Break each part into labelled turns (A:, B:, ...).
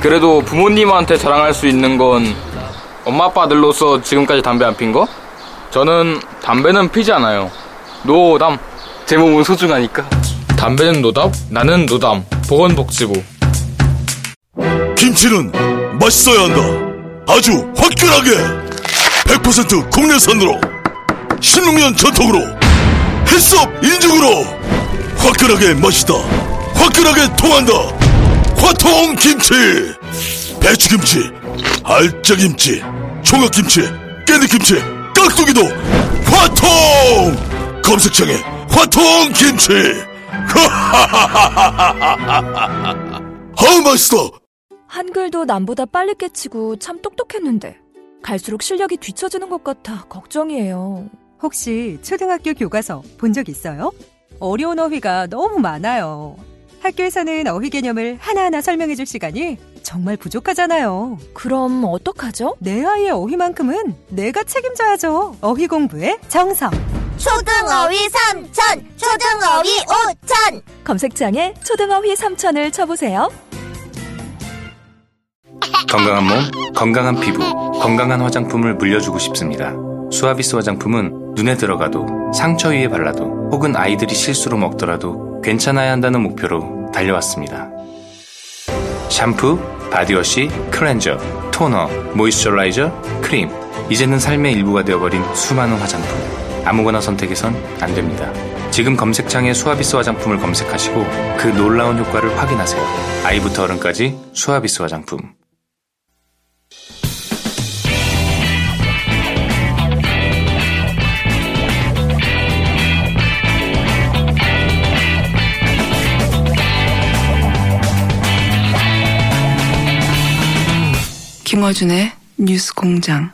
A: 그래도 부모님한테 자랑할 수 있는 건 엄마 아빠들로서 지금까지 담배 안 핀 거? 저는 담배는 피지 않아요. 노담. 제 몸은 소중하니까. 담배는 노답, 나는 노담. 보건복지부.
B: 김치는 맛있어야 한다. 아주 화끈하게 100% 국내산으로 16년 전통으로 햇섭 인증으로 화끈하게 맛있다. 화끈하게 통한다. 화통 김치. 배추김치, 알짜김치, 총각김치, 깻잎김치, 깍두기도 화통. 검색창에 화통 김치. 아우 맛있어.
C: 한글도 남보다 빨리 깨치고 참 똑똑했는데 갈수록 실력이 뒤처지는 것 같아 걱정이에요.
D: 혹시 초등학교 교과서 본 적 있어요? 어려운 어휘가 너무 많아요. 학교에서는 어휘 개념을 하나하나 설명해 줄 시간이 정말 부족하잖아요.
C: 그럼 어떡하죠?
D: 내 아이의 어휘만큼은 내가 책임져야죠. 어휘 공부의 정성.
E: 초등어휘 3천, 초등어휘 5천.
C: 검색창에 초등어휘 3천을 쳐보세요.
F: 건강한 몸, 건강한 피부, 건강한 화장품을 물려주고 싶습니다. 수아비스 화장품은 눈에 들어가도 상처 위에 발라도 혹은 아이들이 실수로 먹더라도 괜찮아야 한다는 목표로 달려왔습니다. 샴푸, body wash, cleanser, toner, moisturizer, 크림. 이제는 삶의 일부가 되어버린 수많은 화장품. 아무거나 선택해선 안 됩니다. 지금 검색창에 수아비스 화장품을 검색하시고 그 놀라운 효과를 확인하세요. 아이부터 어른까지 수아비스 화장품.
G: 김어준의 뉴스 공장.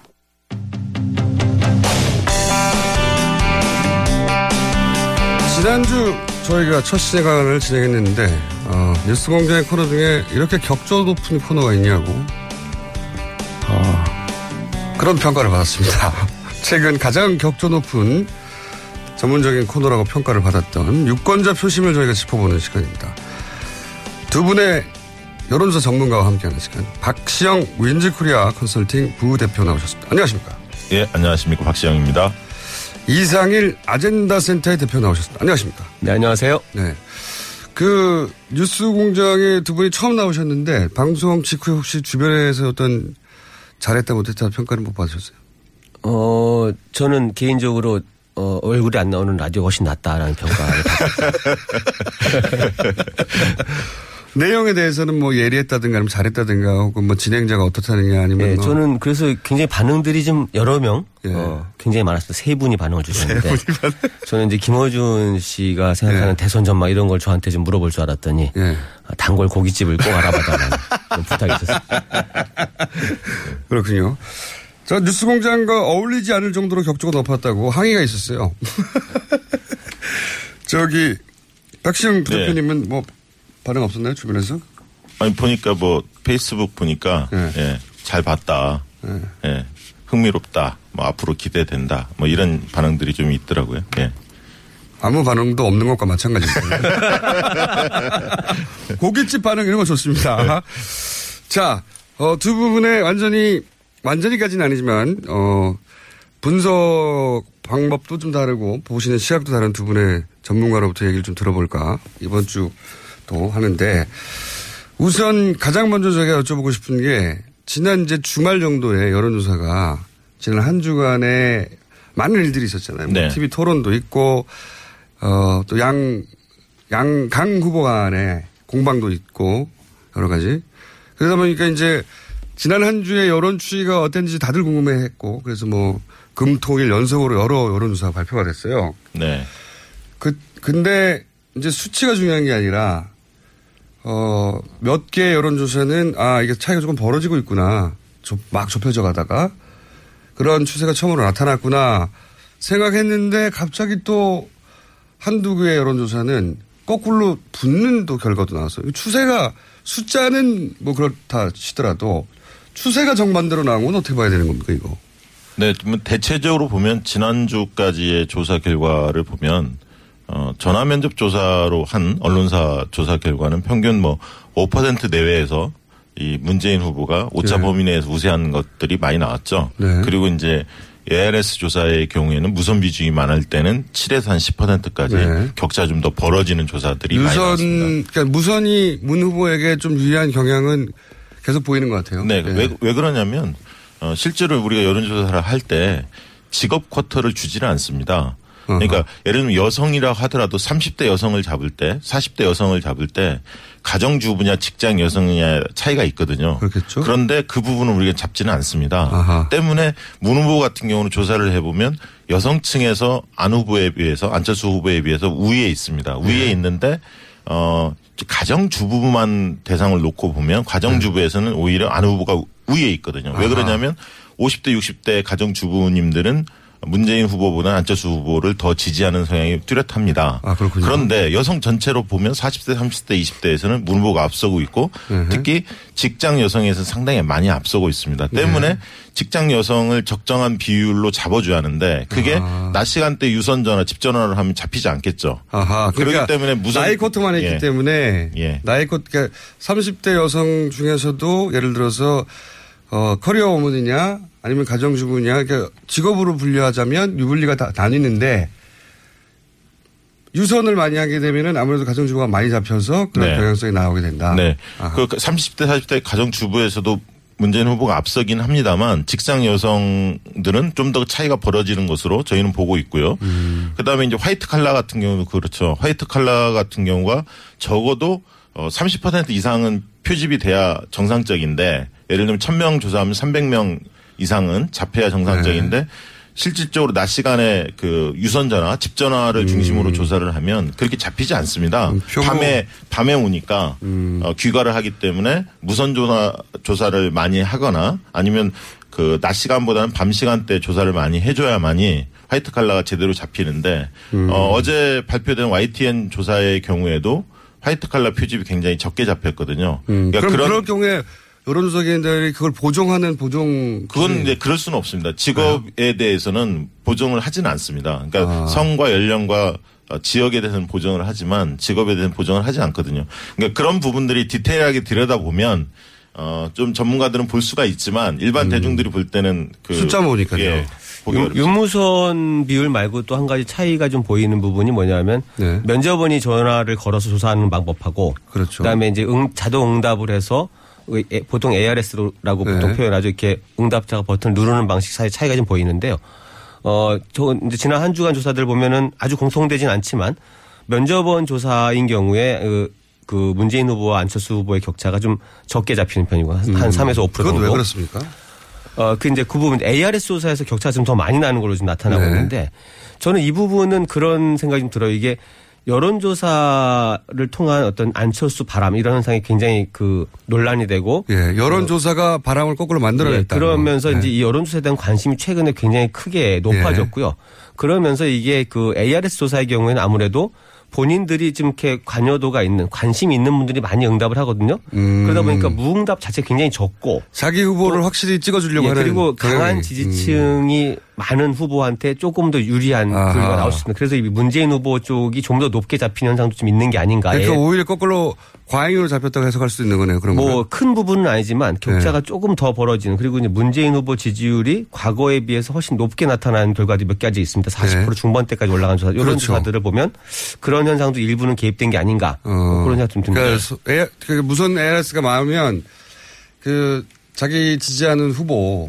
H: 지난주 저희가 첫 시간을 진행했는데 어, 뉴스 공장의 코너 중에 이렇게 격조 높은 코너가 있냐고 어, 그런 평가를 받았습니다. 최근 가장 격조 높은 전문적인 코너라고 평가를 받았던 유권자 표심을 저희가 짚어보는 시간입니다. 두 분의 여론조사 전문가와 함께하는 시간 박시영 윈즈코리아 컨설팅 부대표 나오셨습니다. 안녕하십니까?
I: 예, 안녕하십니까. 박시영입니다.
H: 이상일 아젠다 센터의 대표 나오셨습니다. 안녕하십니까?
J: 네, 안녕하세요.
H: 네. 그 뉴스 공장에 두 분이 처음 나오셨는데 방송 직후에 혹시 주변에서 어떤 잘했다 못했다 평가를 못 받으셨어요?
J: 어, 저는 개인적으로 어, 얼굴이 안 나오는 라디오가 훨씬 낫다라는 평가를 받았어요.
H: 내용에 대해서는 뭐 예리했다든가 아니면 잘했다든가 혹은 뭐 진행자가 어떻다느냐 아니면
J: 네,
H: 뭐
J: 저는 그래서 굉장히 반응들이 좀 여러 명 어, 굉장히 많았어요. 세 분이 반응을 주셨는데 저는 이제 김어준 씨가 생각하는 대선 전망 이런 걸 저한테 좀 물어볼 줄 알았더니 아, 단골 고깃집을 꼭 알아봐달라는 그런 부탁이 있었어요.
H: 그렇군요. 저 뉴스 공장과 어울리지 않을 정도로 격조가 높았다고 항의가 있었어요. 저기 박시영
I: 네.
H: 대표님은 뭐 반응 없었나요 주변에서?
I: 아니, 보니까 뭐, 페이스북 보니까, 예, 잘 봤다. 예, 흥미롭다. 뭐, 앞으로 기대된다. 뭐, 이런 반응들이 좀 있더라고요. 예.
H: 아무 반응도 없는 것과 마찬가지입니다. 고깃집 반응 이런 거 좋습니다. 자, 어, 두 부분의 완전히, 완전히까지는 아니지만, 어, 분석 방법도 좀 다르고, 보시는 시각도 다른 두 분의 전문가로부터 얘기를 좀 들어볼까, 이번 주 도 하는데, 우선 가장 먼저 제가 여쭤보고 싶은 게, 지난 이제 주말 정도에 여론조사가, 지난 한 주간에 많은 일들이 있었잖아요. 뭐
I: 네.
H: TV 토론도 있고, 어, 또 양, 양, 강 후보 간에 공방도 있고, 여러 가지. 그러다 보니까 이제 지난 한 주에 여론 추이가 어땠는지 다들 궁금해 했고, 그래서 뭐, 금, 토, 일 연속으로 여러 여론조사가 발표가 됐어요.
I: 네.
H: 그, 근데 이제 수치가 중요한 게 아니라, 어, 몇 개 여론조사는 아 이게 차이가 조금 벌어지고 있구나 좁- 막 좁혀져 가다가 그런 추세가 처음으로 나타났구나 생각했는데 갑자기 또 한두 개의 여론조사는 거꾸로 붙는 또 결과도 나왔어요. 이 추세가 숫자는 뭐 그렇다 치더라도 추세가 정반대로 나온 건 어떻게 봐야 되는 겁니까 이거?
I: 네, 뭐 대체적으로 보면 지난주까지의 조사 결과를 보면 어, 전화 면접 조사로 한 언론사 조사 결과는 평균 뭐 5% 내외에서 이 문재인 후보가 오차
H: 네.
I: 범위 내에서 우세한 것들이 많이 나왔죠.
H: 네.
I: 그리고 이제 ARS 조사의 경우에는 무선 비중이 많을 때는 7에서 한 10%까지
H: 네.
I: 격차 좀 더 벌어지는 조사들이 많이 나왔습니다.
H: 유선 그러니까 무선이 문 후보에게 좀 유리한 경향은 계속 보이는 것 같아요.
I: 네, 왜, 왜 그러냐면 어, 실제로 우리가 여론조사를 할 때 직업 쿼터를 주지는 않습니다. 그러니까 예를 들면 여성이라 하더라도 30대 여성을 잡을 때, 40대 여성을 잡을 때 가정주부냐 직장 여성이냐 차이가 있거든요.
H: 그렇겠죠.
I: 그런데 그 부분은 우리가 잡지는 않습니다. 때문에 문 후보 같은 경우는 조사를 해보면 여성층에서 안 후보에 비해서 안철수 후보에 비해서 우위에 있습니다. 우위에
H: 네.
I: 있는데 어 가정주부만 대상을 놓고 보면 가정주부에서는 오히려 안 후보가 우위에 있거든요. 왜
H: 아하.
I: 그러냐면 50대 60대 가정주부님들은 문재인 후보보다 안철수 후보를 더 지지하는 성향이 뚜렷합니다.
H: 아, 그렇군요.
I: 그런데 여성 전체로 보면 40대, 30대, 20대에서는 문 후보가 앞서고 있고 특히 직장 여성에서 상당히 많이 앞서고 있습니다. 때문에
H: 네.
I: 직장 여성을 적정한 비율로 잡아줘야 하는데 그게
H: 아.
I: 낮 시간대 유선 전화, 집 전화를 하면 잡히지 않겠죠.
H: 아하.
I: 그렇기
H: 그러니까
I: 때문에 무선
H: 나이 코트만 했기
I: 예.
H: 때문에
I: 예.
H: 나이 코트 그러니까 30대 여성 중에서도 예를 들어서 어, 커리어 우먼이냐 아니면 가정주부냐 그러니까 직업으로 분류하자면 유불리가 다 나뉘는데 유선을 많이 하게 되면은 아무래도 가정주부가 많이 잡혀서 그런
I: 네.
H: 경향성이 나오게 된다.
I: 네.
H: 아하.
I: 그 30대, 40대 가정주부에서도 문재인 후보가 앞서긴 합니다만 직장 여성들은 좀 더 차이가 벌어지는 것으로 저희는 보고 있고요.
H: 음.
I: 그 다음에 이제 화이트 칼라 같은 경우도 그렇죠. 화이트 칼라 같은 경우가 적어도 어, 30% 이상은 표집이 돼야 정상적인데 예를 들면 1000명 조사하면 300명 이상은 잡혀야 정상적인데
H: 네.
I: 실질적으로 낮 시간에 그 유선 전화, 집 전화를 중심으로 조사를 하면 그렇게 잡히지 않습니다.
H: 음,
I: 밤에 밤에 오니까 어, 귀가를 하기 때문에 무선 조사 조사를 많이 하거나 아니면 그 낮 시간보다는 밤 시간대 조사를 많이 해줘야만이 화이트 칼라가 제대로 잡히는데 어, 어제 발표된 YTN 조사의 경우에도 화이트 칼라 표집이 굉장히 적게 잡혔거든요.
H: 음,
I: 그러니까
H: 그럼
I: 그런
H: 그럴 경우에 여론조사기관들이 그걸 보정하는 보정
I: 그건 이제 그럴 수는 없습니다. 직업에 대해서는 보정을 하지는 않습니다. 그러니까
H: 아.
I: 성과 연령과 어, 지역에 대해서는 보정을 하지만 직업에 대해서는 보정을 하지 않거든요. 그러니까 그런 부분들이 디테일하게 들여다보면 어, 좀 전문가들은 볼 수가 있지만 일반 대중들이 볼 때는 그
H: 음. 숫자만 보니까요.
I: 예, 보기
J: 유-. 유무선 비율 말고 또 한 가지 차이가 좀 보이는 부분이 뭐냐면
H: 네.
J: 면접원이 전화를 걸어서 조사하는 방법하고
H: 그렇죠.
J: 그다음에 이제 응- 자동 응답을 해서 보통 ARS라고
H: 네.
J: 보통 표현하죠. 이렇게 응답자가 버튼을 누르는 방식 사이 차이가 좀 보이는데요. 어, 저 이제 지난 한 주간 조사들 보면은 아주 공통되진 않지만 면접원 조사인 경우에 그, 그 문재인 후보와 안철수 후보의 격차가 좀 적게 잡히는 편이고 한, 한 3에서 5%
H: 그건
J: 정도.
H: 왜 그렇습니까?
J: 어, 그 이제 그 부분 ARS 조사에서 격차가 좀 더 많이 나는 걸로 좀 나타나고
H: 네.
J: 있는데 저는 이 부분은 그런 생각이 좀 들어요. 이게 여론조사를 통한 어떤 안철수 바람 이런 현상이 굉장히 그 논란이 되고
H: 예, 여론조사가 바람을 거꾸로
J: 예,
H: 만들어냈다.
J: 그러면서
H: 네.
J: 이제 이 여론조사에 대한 관심이 최근에 굉장히 크게 높아졌고요. 그러면서 이게 그 ARS 조사의 경우에는 아무래도 본인들이 좀 이렇게 관여도가 있는 관심이 있는 분들이 많이 응답을 하거든요.
H: 음.
J: 그러다 보니까 무응답 자체가 굉장히 적고
H: 자기 후보를 확실히 찍어주려고
J: 예,
H: 하는
J: 그리고 강한 지지층이 많은 후보한테 조금 더 유리한
H: 아하.
J: 결과가 나올 수 있습니다. 그래서 이 문재인 후보 쪽이 좀 더 높게 잡히는 현상도 좀 있는 게 아닌가.
H: 그러니까
J: 예.
H: 오히려 거꾸로 과잉으로 잡혔다고 해석할 수 있는 거네요. 그런 거.
J: 뭐큰 부분은 아니지만 격차가
H: 네.
J: 조금 더 벌어지는 그리고 이제 문재인 후보 지지율이 과거에 비해서 훨씬 높게 나타나는 결과들이 몇 가지 있습니다. 40%
H: 네.
J: 중반대까지 올라간 조사 이런
H: 그렇죠.
J: 조사들을 보면 그런 현상도 일부는 개입된 게 아닌가 뭐 그런 생각 좀 듭니다.
H: 그러니까 소- 에- 그 무선 ARS가 많으면 그 자기 지지하는 후보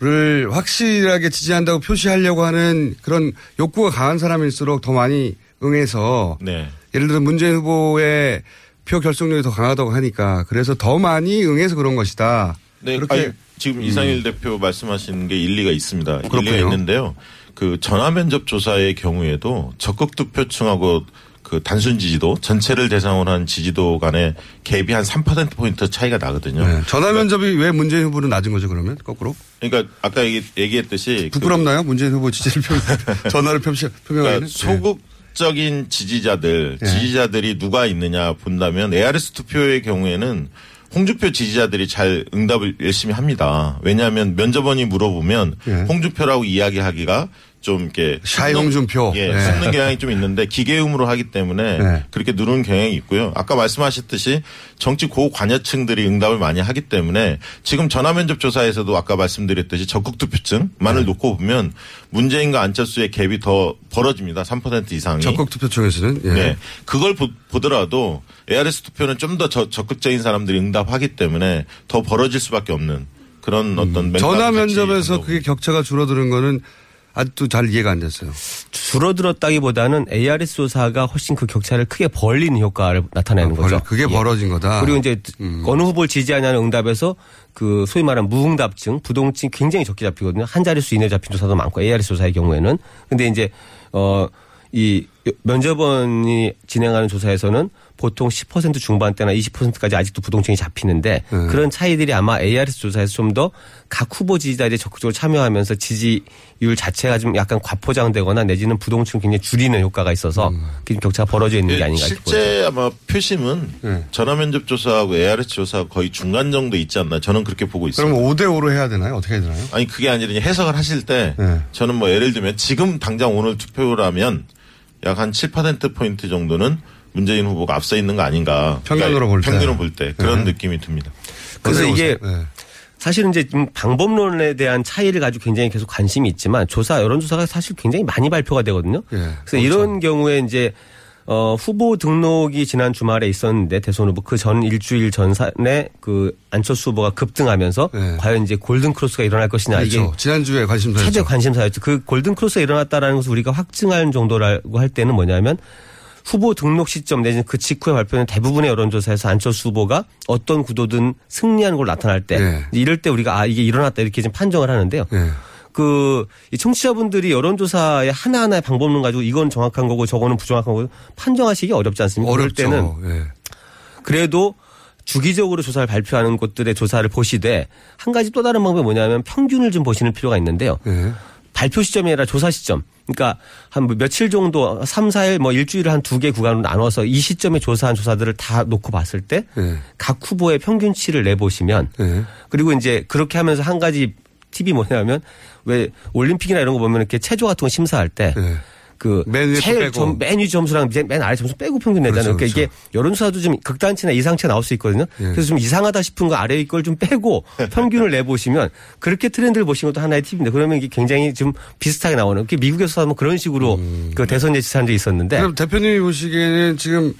H: 를
I: 네.
H: 확실하게 지지한다고 표시하려고 하는 그런 욕구가 강한 사람일수록 더 많이 응해서
I: 네.
H: 예를 들어 문재인 후보의 표 결속력이 더 강하다고 하니까 그래서 더 많이 응해서 그런 것이다.
I: 네,
H: 그렇게
I: 아니, 지금 이상일 대표 말씀하시는 게 일리가 있습니다. 일리가
H: 그렇군요.
I: 있는데요. 그 전화 면접 조사의 경우에도 적극 투표층하고 그 단순 지지도 전체를 대상으로 한 지지도 간의 갭이 한 3% 포인트 차이가 나거든요.
H: 네. 전화 면접이 왜 문재인 후보는 낮은 거죠 그러면 거꾸로?
I: 그러니까 아까 얘기, 얘기했듯이
H: 부끄럽나요? 문재인 후보 지지를 표, 전화를 표, 표명하는?
I: 그러니까 소극적인 지지자들,
H: 네.
I: 지지자들이 누가 있느냐 본다면 ARS 투표의 경우에는 홍준표 지지자들이 잘 응답을 열심히 합니다. 왜냐하면 면접원이 물어보면
H: 네.
I: 홍준표라고 이야기하기가 좀 이렇게
H: 샤이
I: 숨는-
H: 홍준표.
I: 예,
H: 네.
I: 숨는 경향이 좀 있는데 기계음으로 하기 때문에
H: 네.
I: 그렇게 누르는 경향이 있고요. 아까 말씀하셨듯이 정치 고관여층들이 응답을 많이 하기 때문에 지금 전화면접 조사에서도 아까 말씀드렸듯이 적극 투표층만을
H: 네.
I: 놓고 보면 문재인과 안철수의 갭이 더 벌어집니다. 3% 이상이.
H: 적극 투표청에서는 예.
I: 네. 그걸 보, 더라도 ARS 투표는 좀 더 적극적인 사람들이 응답하기 때문에 더 벌어질 수밖에 없는 그런 어떤 멘탈
H: 전화 면접에서 그게 격차가 줄어드는 거는 아직도 잘 이해가 안 됐어요.
J: 줄어들었다기보다는 ARS 조사가 훨씬 그 격차를 크게 벌리는 효과를 나타내는
H: 아, 벌-
J: 거죠.
H: 그게
J: 예.
H: 벌어진 거다.
J: 그리고 이제 어느 후보를 지지하냐는 응답에서 그 소위 말하는 무응답증, 부동층 굉장히 적게 잡히거든요. 한 자릿수 이내 잡힌 조사도 많고 ARS 조사의 경우에는. 근데 이제 어 이 면접원이 진행하는 조사에서는 보통 10% 중반대나 20%까지 아직도 부동층이 잡히는데
H: 네.
J: 그런 차이들이 아마 ARS 조사에서 좀 더 각 후보 지지자들이 적극적으로 참여하면서 지지율 자체가 좀 약간 과포장되거나 내지는 부동층을 굉장히 줄이는 효과가 있어서 그게 좀 격차가 벌어져 있는 게
I: 예,
J: 아닌가 싶어요.
I: 실제 아마 표심은
H: 네.
I: 전화면접 조사하고 ARS 조사 거의 중간 정도 있지 않나 저는 그렇게 보고 있어요.
H: 그럼 5대 5로 해야 되나요? 어떻게 해야 되나요?
I: 아니 그게 아니라 해석을 하실 때
H: 네.
I: 저는 뭐 예를 들면 지금 당장 오늘 투표라면 약 한 7% 포인트 정도는 문재인 후보가 앞서 있는 거 아닌가.
H: 평균으로 볼 때.
I: 평균으로 볼 때 그런
H: 네.
I: 느낌이 듭니다.
J: 그래서 이게?
H: 네.
J: 사실은 이제 좀 방법론에 대한 차이를 가지고 굉장히 계속 관심이 있지만 조사 여론조사가 사실 굉장히 많이 발표가 되거든요.
H: 예,
J: 그래서
H: 그렇죠.
J: 이런 경우에 이제 어, 후보 등록이 지난 주말에 있었는데 대선 후보 그 전 일주일 전산에 그 안철수 후보가 급등하면서
H: 네.
J: 과연 이제 골든 크로스가 일어날 것이냐
H: 그렇죠.
J: 이게
H: 지난주에 관심사였죠.
J: 최대 관심사였죠. 그 골든 크로스가 일어났다라는 것을 우리가 확증할 정도라고 할 때는 뭐냐면 후보 등록 시점 내지는 그 직후에 발표된 대부분의 여론조사에서 안철수 후보가 어떤 구도든 승리하는 걸로 나타날 때
H: 네.
J: 이럴 때 우리가 아 이게 일어났다 이렇게 좀 판정을 하는데요.
H: 예.
J: 그, 이 청취자분들이 여론조사의 하나하나의 방법론 가지고 이건 정확한 거고 저거는 부정확한 거고 판정하시기 어렵지 않습니까? 그럴
H: 어렵죠.
J: 때는
H: 예.
J: 그래도 주기적으로 조사를 발표하는 곳들의 조사를 보시되 한 가지 또 다른 방법이 뭐냐면 평균을 좀 보시는 필요가 있는데요.
H: 예.
J: 발표 시점이 아니라 조사 시점. 그러니까 한 뭐 며칠 정도, 3, 4일 뭐 일주일을 한 두 개 구간으로 나눠서 이 시점에 조사한 조사들을 다 놓고 봤을 때각
H: 예.
J: 후보의 평균치를 내보시면
H: 예.
J: 그리고 이제 그렇게 하면서 한 가지 팁이 뭐냐면 왜 올림픽이나 이런 거 보면 이렇게 체조 같은 거 심사할 때
H: 예. 그맨 위에
J: 맨 위 점수랑 맨- 맨 아래 점수 빼고 평균 내잖아요.
H: 그렇죠,
J: 그러니까 이게 여론조사도 좀 극단치나 이상치가 나올 수 있거든요.
H: 예.
J: 그래서 좀 이상하다 싶은 거 아래 걸 좀 빼고 평균을 내보시면 그렇게 트렌드를 보시는 것도 하나의 팁입니다. 그러면 이게 굉장히 좀 비슷하게 나오는. 그 미국에서 하면 그런 식으로 그 대선 예측한 적이 있었는데
H: 음. 그럼 대표님이 보시기에는 지금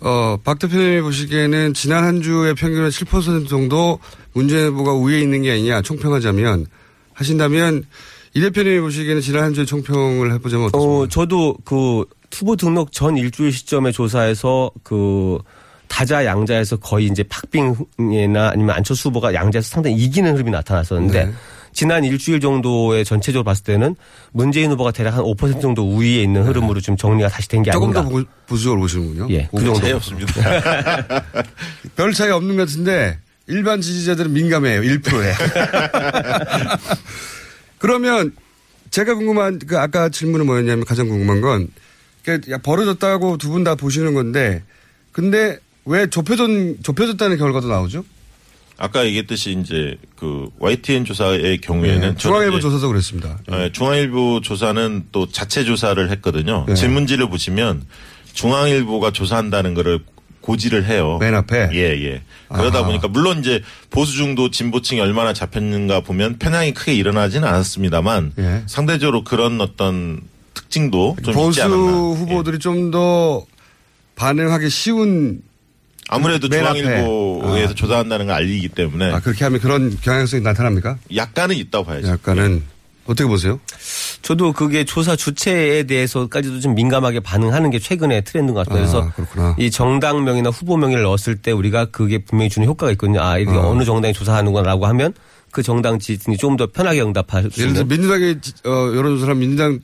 H: 어, 박 대표님이 보시기에는 지난 한 주의 평균은 7% 정도 문재인 후보가 우위에 있는 게 아니냐 총평하자면 하신다면 이 대표님이 보시기에는 지난 한 주의 총평을 해보자면 어떻습니까?
J: 어, 저도 그 투보 등록 전 일주일 시점의 조사에서 그 다자 양자에서 거의 이제 박빙이나 아니면 안철수 후보가 양자에서 상당히 이기는 흐름이 나타났었는데
H: 네.
J: 지난 일주일 정도의 전체적으로 봤을 때는 문재인 후보가 대략 한 5% 정도 우위에 있는 흐름으로 좀 정리가 다시 된게
H: 조금
J: 아닌가.
H: 더 보- 보수적으로 보시는군요.
J: 예, 그 정도.
I: 차이 없습니다.
H: 별 차이 없는 것 같은데 일반 지지자들은 민감해요. 1%에. 그러면 제가 궁금한 그 아까 질문은 뭐였냐면 가장 궁금한 건 그러니까 야, 벌어졌다고 두 분 다 보시는 건데 근데 왜 좁혀졌 좁혀졌다는 결과도 나오죠?
I: 아까 얘기했듯이 이제 그 YTN 조사의 경우에는
H: 네, 중앙일보 조사도 그랬습니다.
I: 예, 중앙일보 조사는 또 자체 조사를 했거든요.
H: 네.
I: 질문지를 보시면 중앙일보가 조사한다는 거를 고지를 해요.
H: 맨 앞에?
I: 예, 예. 그러다
H: 아하.
I: 보니까 물론 이제 보수 중도 진보층이 얼마나 잡혔는가 보면 편향이 크게 일어나지는 않았습니다만
H: 예.
I: 상대적으로 그런 어떤 특징도 좀 있지
H: 보수
I: 않았나. 예.
H: 후보들이 좀더 반응하기 쉬운
I: 아무래도. 중앙일보에서
H: 아.
I: 조사한다는 걸 알리기 때문에
H: 아, 그렇게 하면 그런 경향성이 나타납니까?
I: 약간은 있다고 봐야죠.
H: 약간은 어떻게 보세요?
J: 저도 그게 조사 주체에 대해서까지도 좀 민감하게 반응하는 게 최근의 트렌드인 것 같아요.
H: 아,
J: 그래서
H: 그렇구나.
J: 이 정당명이나 후보명을 넣었을 때 우리가 그게 분명히 주는 효과가 있거든요. 아, 이게
H: 어.
J: 어느 정당이 조사하는구나라고 하면 그 정당 지지층이 좀 더 편하게 응답할 수
H: 예를 들어
J: 있는.
H: 민주당의 지- 어, 여론조사랑 민주당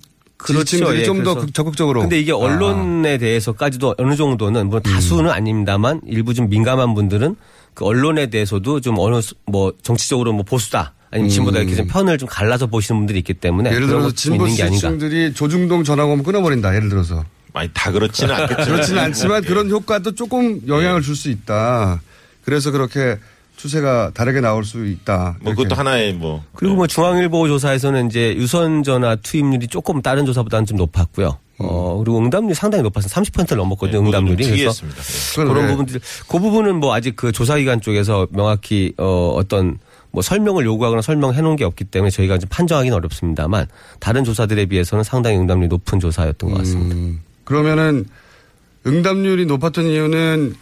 H: 지지층들이
J: 예,
H: 좀더
J: 그래서-
H: 적극적으로.
J: 근데 이게
H: 아.
J: 언론에 대해서까지도 어느 정도는 뭐
H: 음.
J: 다수는 아닙니다만 일부 좀 민감한 분들은 그 언론에 대해서도 좀 어느 수- 뭐 정치적으로 뭐 보수다 아니면 진보다 이렇게 좀 편을 좀 갈라서 보시는 분들이 있기 때문에
H: 음. 예를 들어서 진보
J: 있는 게 아닌가.
H: 지지층들이 조중동 전화오면 끊어버린다. 예를 들어서.
I: 많이 다 그렇지는 않겠지만.
H: 그렇지는 않지만 그런 효과도 조금 영향을 줄 수 있다. 그래서 그렇게 추세가 다르게 나올 수 있다.
I: 뭐 그것도 하나의 뭐
J: 그리고 뭐 중앙일보 조사에서는 이제 유선 전화 투입률이 조금 다른 조사보다는 좀 높았고요. 어, 그리고 응답률이 상당히 높아서 30%를 넘었거든요,
I: 네,
J: 응답률이. 그래서
I: 특이했습니다. 네.
J: 그런
H: 네.
J: 부분들, 그 부분은 뭐 아직 그 조사 기관 쪽에서 명확히, 어, 어떤 뭐 설명을 요구하거나 설명해 놓은 게 없기 때문에 저희가 좀 판정하기는 어렵습니다만 다른 조사들에 비해서는 상당히 응답률이 높은 조사였던 것 같습니다.
H: 음, 그러면은 응답률이 높았던 이유는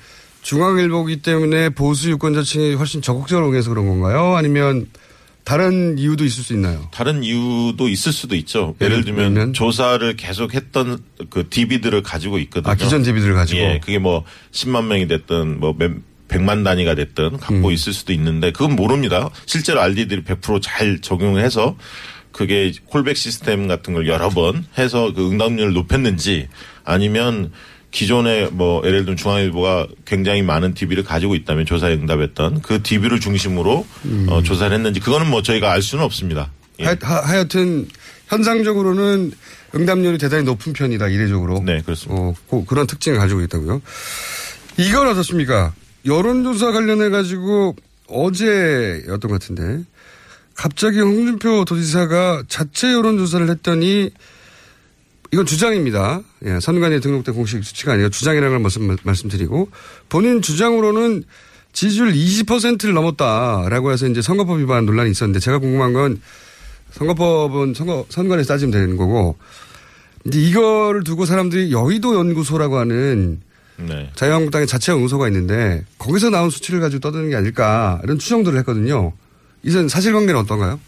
H: 중앙일보기 때문에 보수 유권자층이 훨씬 적극적으로 응해서 그런 건가요? 아니면 다른 이유도 있을 수 있나요?
I: 다른 이유도 있을 수도 있죠. 예를 들면 조사를 계속 했던 그 DB들을 가지고 있거든요.
H: 아, 기존 DB들을 가지고?
I: 예, 그게 뭐 10만 명이 됐든 뭐 몇, 100만 단위가 됐든 갖고
H: 음.
I: 있을 수도 있는데 그건 모릅니다. 실제로 RD들이 100%잘 적용을 해서 그게 콜백 시스템 같은 걸 여러 번 해서 그 응답률을 높였는지 아니면 기존에 뭐 예를 들면 중앙일보가 굉장히 많은 DB를 가지고 있다면 조사에 응답했던 그 DB를 중심으로 어, 조사를 했는지 그거는 뭐 저희가 알 수는 없습니다. 예.
H: 하, 하- 하 여튼 현상적으로는 응답률이 대단히 높은 편이다 이례적으로.
I: 네, 그렇습니다.
H: 어, 고- 그런 특징을 가지고 있다고요. 이건 어떻습니까? 여론조사 관련해 가지고 어제였던 것 같은데 갑자기 홍준표 도지사가 자체 여론조사를 했더니 이건 주장입니다. 예, 선관위에 등록된 공식 수치가 아니라 주장이라는 걸 말씀, 말씀드리고 본인 주장으로는 지지율 20%를 넘었다라고 해서 이제 선거법 위반 논란이 있었는데 제가 궁금한 건 선거법은 선거, 선관위에서 따지면 되는 거고 이제 이거를 두고 사람들이 여의도 연구소라고 하는
I: 네.
H: 자유한국당의 자체 연구소가 있는데 거기서 나온 수치를 가지고 떠드는 게 아닐까 이런 추정들을 했거든요. 이선 사실관계는 어떤가요?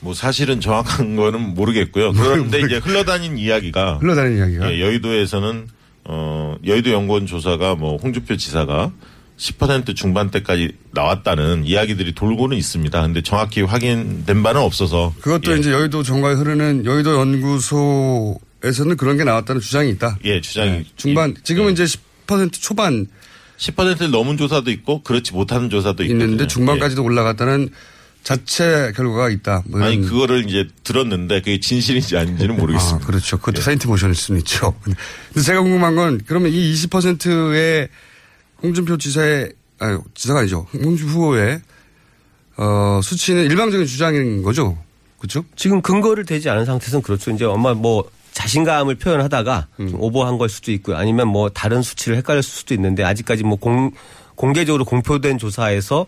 I: 뭐 사실은 정확한 거는 모르겠고요. 그런데 이제 흘러다닌 이야기가
H: 흘러다니는 이야기가
I: 예, 여의도에서는 어 여의도 연구원 조사가 뭐 홍준표 지사가 10% 중반대까지 나왔다는 이야기들이 돌고는 있습니다. 근데 정확히 확인된 바는 없어서
H: 그것도
I: 예,
H: 이제 여의도 정가에 흐르는 여의도 연구소 에서는 그런 게 나왔다는 주장이 있다.
I: 예, 주장이
H: 중반 지금은 이제 10% 초반
I: 10%를 넘은 조사도 있고 그렇지 못하는 조사도 있거든요.
H: 있는데 중반까지도 올라갔다는 자체 결과가 있다. 뭐
I: 아니 그거를 이제 들었는데 그게 진실인지 아닌지는 모르겠습니다.
H: 아, 그렇죠. 그것도 사인트 모션일 수는 있죠. 근데 제가 궁금한 건 그러면 이 20%의 홍준표 지사의 아니 지사가 아니죠. 홍준표 후보의 어, 수치는 일방적인 주장인 거죠. 그렇죠?
J: 지금 근거를 대지 않은 상태에서는 그렇죠. 이제 엄마 뭐 자신감을 표현하다가
H: 음.
J: 좀 오버한 걸 수도 있고요. 아니면 뭐 다른 수치를 헷갈릴 수도 있는데 아직까지 뭐 공, 공개적으로 공표된 조사에서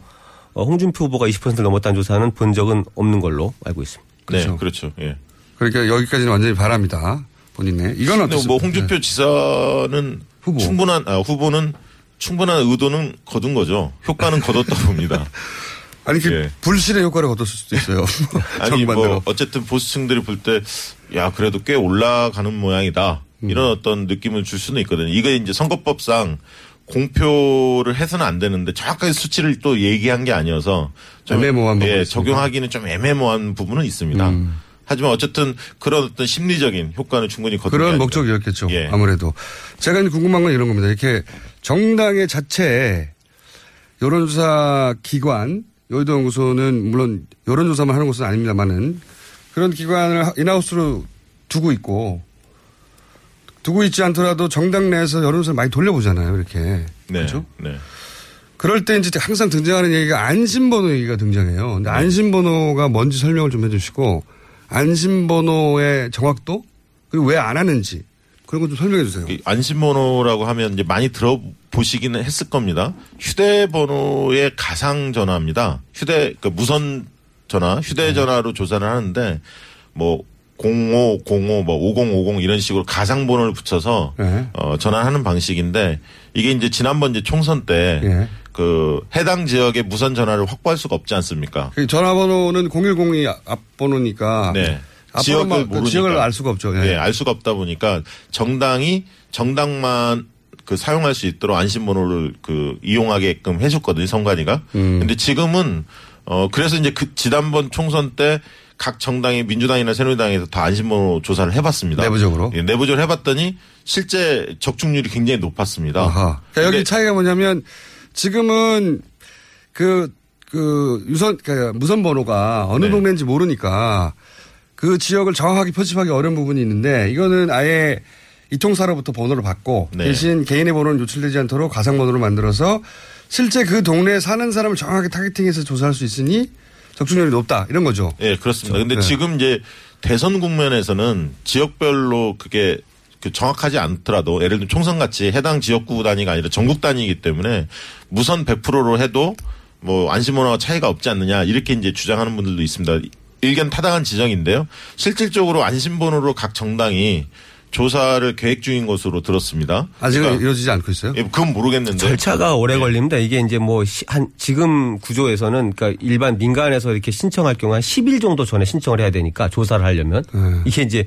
J: 어, 홍준표 후보가 20%를 넘었다는 조사는 본 적은 없는 걸로 알고 있습니다.
I: 네, 그렇죠. 예.
H: 그러니까 여기까지는 완전히 바랍니다. 본인의. 이건 어떻습니까?
I: 뭐 홍준표 지사는 충분한 아, 후보는 충분한 의도는 거둔 거죠. 효과는 거뒀다 봅니다.
H: 아니 그
I: 예.
H: 불실의 효과를 거뒀을 수도 있어요.
I: 아니
H: 정반대로.
I: 뭐 어쨌든 보수층들이 볼 때 야 그래도 꽤 올라가는 모양이다
H: 음.
I: 이런 어떤 느낌을 줄 수는 있거든요. 이게 이제 선거법상 공표를 해서는 안 되는데 정확하게 수치를 또 얘기한 게 아니어서 좀
H: 애매모호한 부분이
I: 예,
H: 있습니다.
I: 적용하기는 좀 애매모호한 부분은 있습니다.
H: 음.
I: 하지만 어쨌든 그런 어떤 심리적인 효과는 충분히 거둔 게
H: 그런. 목적이었겠죠.
I: 예.
H: 아무래도. 제가 궁금한 건 이런 겁니다. 이렇게 정당의 자체에 여론조사 기관, 여의도 연구소는 물론 여론조사만 하는 곳은 아닙니다만은 그런 기관을 인하우스로 두고 있고 두고 있지 않더라도 정당 내에서 여론조사를 많이 돌려보잖아요. 이렇게.
I: 네.
H: 그렇죠?
I: 네.
H: 그럴 때 이제 항상 등장하는 얘기가 안심번호 얘기가 등장해요.
I: 네.
H: 근데 안심번호가 뭔지 설명을 좀 해주시고 안심번호의 정확도 그리고 왜 안 하는지 그런 거좀 설명해 주세요.
I: 이 안심번호라고 하면 이제 많이 들어보시기는 했을 겁니다. 휴대번호의 가상 전화입니다. 휴대 그 무선 전화, 휴대전화로 조사를 하는데 뭐 0505, 뭐 5050 이런 식으로 가상 번호를 붙여서
H: 네.
I: 어, 전화하는 방식인데 이게 이제 지난번 이제 총선 때
H: 예.
I: 그 해당 지역의 무선 전화를 확보할 수가 없지 않습니까?
H: 그 전화번호는 010이 앞번호니까
I: 네. 지역을
H: 그
I: 모르니까.
H: 지역을 알 수가 없죠. 예.
I: 예, 알 수가 없다 보니까 정당이 정당만 그 사용할 수 있도록 안심번호를 그 이용하게끔 해줬거든요, 선관위가.
H: 음.
I: 근데 지금은 어 그래서 이제 그 지난번 총선 때 각 정당이 민주당이나 새누리당에서 다 안심번호 조사를 해봤습니다.
H: 내부적으로?
I: 예, 내부적으로 해봤더니 실제 적중률이 굉장히 높았습니다.
H: 아하. 그러니까 여기 차이가 뭐냐면 지금은 그, 그 유선, 그 무선 번호가 어느
I: 네.
H: 동네인지 모르니까 그 지역을 정확하게 표집하기 어려운 부분이 있는데 이거는 아예 이통사로부터 번호를 받고
I: 네.
H: 대신 개인의 번호는 노출되지 않도록 가상 번호를 만들어서 실제 그 동네에 사는 사람을 정확하게 타겟팅해서 조사할 수 있으니 적중률이 높다 이런 거죠.
I: 예, 그렇습니다. 근데
H: 네.
I: 지금 이제 대선 국면에서는 지역별로 그게 그 정확하지 않더라도 예를 들면 총선 같이 해당 지역구 단위가 아니라 전국 단위이기 때문에 무선 100%로 해도 뭐 안심번호와 차이가 없지 않느냐 이렇게 이제 주장하는 분들도 있습니다. 일견 타당한 지적인데요. 실질적으로 안심번호로 각 정당이 조사를 계획 중인 것으로 들었습니다.
H: 아직은
I: 그러니까
H: 이루어지지 않고 있어요.
I: 예, 그건 모르겠는데
J: 절차가 오래 걸립니다. 이게 이제 뭐 한 지금 구조에서는 그러니까 일반 민간에서 이렇게 신청할 경우 한 10일 정도 전에 신청을 해야 되니까 조사를 하려면 이게 이제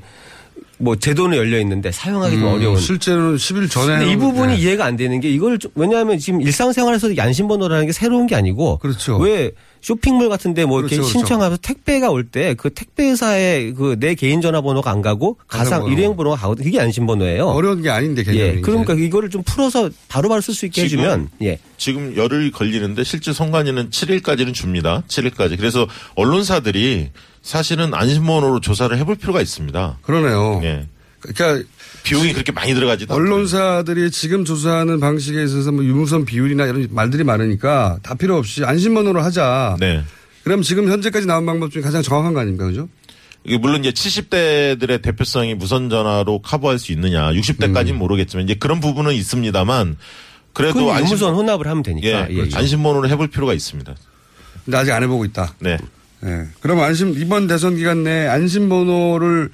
J: 뭐 제도는 열려 있는데 사용하기 좀
H: 음,
J: 어려운.
H: 실제로는 10일 전에
J: 이 부분이
H: 네.
J: 이해가 안 되는 게 이걸 좀- 왜냐하면 지금 일상생활에서 안심번호라는 게 새로운 게 아니고
H: 그렇죠.
J: 왜 쇼핑몰 같은데 뭐 이렇게
H: 그렇죠, 그렇죠.
J: 신청하면서 택배가 올 때 그 택배 회사에 그 내 개인 전화번호가 안 가고 가상. 일회용 번호가 가거든. 그게 안심번호예요.
H: 어려운 게 아닌데 개념이
J: 예.
H: 이제.
J: 그러니까 이거를 좀 풀어서 바로바로 쓸 수 있게
I: 지금
J: 해주면 예.
I: 지금 열흘 걸리는데 실제 선관위는 7일까지는 줍니다. 7일까지. 그래서 언론사들이 사실은 안심번호로 조사를 해볼 필요가 있습니다.
H: 그러네요.
I: 예.
H: 그러니까
I: 비용이 그렇게 많이 들어가지도.
H: 언론사들이 지금 조사하는 방식에 있어서 뭐 유무선 비율이나 이런 말들이 많으니까 다 필요 없이 안심번호로 하자.
I: 네.
H: 그럼 지금 현재까지 나온 방법 중에 가장 정확한 거 아닙니까? 그죠?
I: 물론 이제 70대들의 대표성이 무선 전화로 커버할 수 있느냐, 60대까지는
H: 음.
I: 모르겠지만 이제 그런 부분은 있습니다만 그래도 안심
J: 유무선 혼합을 하면 되니까.
I: 예,
J: 예, 예.
I: 안심번호를 해볼 필요가 있습니다.
H: 근데 아직 안 해보고 있다.
I: 네.
H: 예. 그럼 안심, 이번 대선 기간 내에 안심번호를 로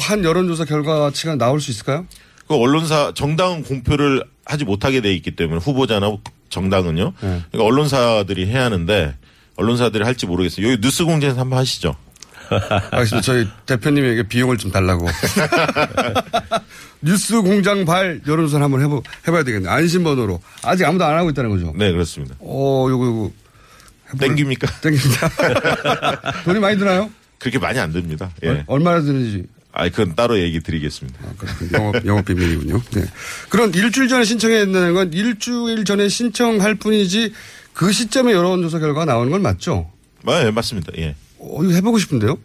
H: 한 여론조사 결과치가 나올 수 있을까요?
I: 그 언론사 정당은 공표를 하지 못하게 돼 있기 때문에 후보자나 정당은요.
H: 네.
I: 그러니까 언론사들이 해야 하는데 언론사들이 할지 모르겠어요. 여기 뉴스 공장에서 한번 하시죠.
H: 알겠습니다. 저희 대표님에게 비용을 좀 달라고. 뉴스 공장 발 여론조사 한번 해보, 해봐야 되겠네. 안심번호로. 아직 아무도 안 하고 있다는 거죠?
I: 네, 그렇습니다.
H: 어, 요거, 요거.
I: 땡깁니까?
H: 땡깁니다. 돈이 많이 드나요?
I: 그렇게 많이 안 듭니다. 예.
H: 얼- 얼마나 드는지.
I: 아, 그건 따로 얘기 드리겠습니다.
H: 영업, 영업 비밀이군요. 네. 그런 일주일 전에 신청해야 된다는 건 일주일 전에 신청할 뿐이지 그 시점에 여론조사 결과가 나오는 건 맞죠?
I: 아, 예, 맞습니다. 예.
H: 어, 이거 해보고 싶은데요?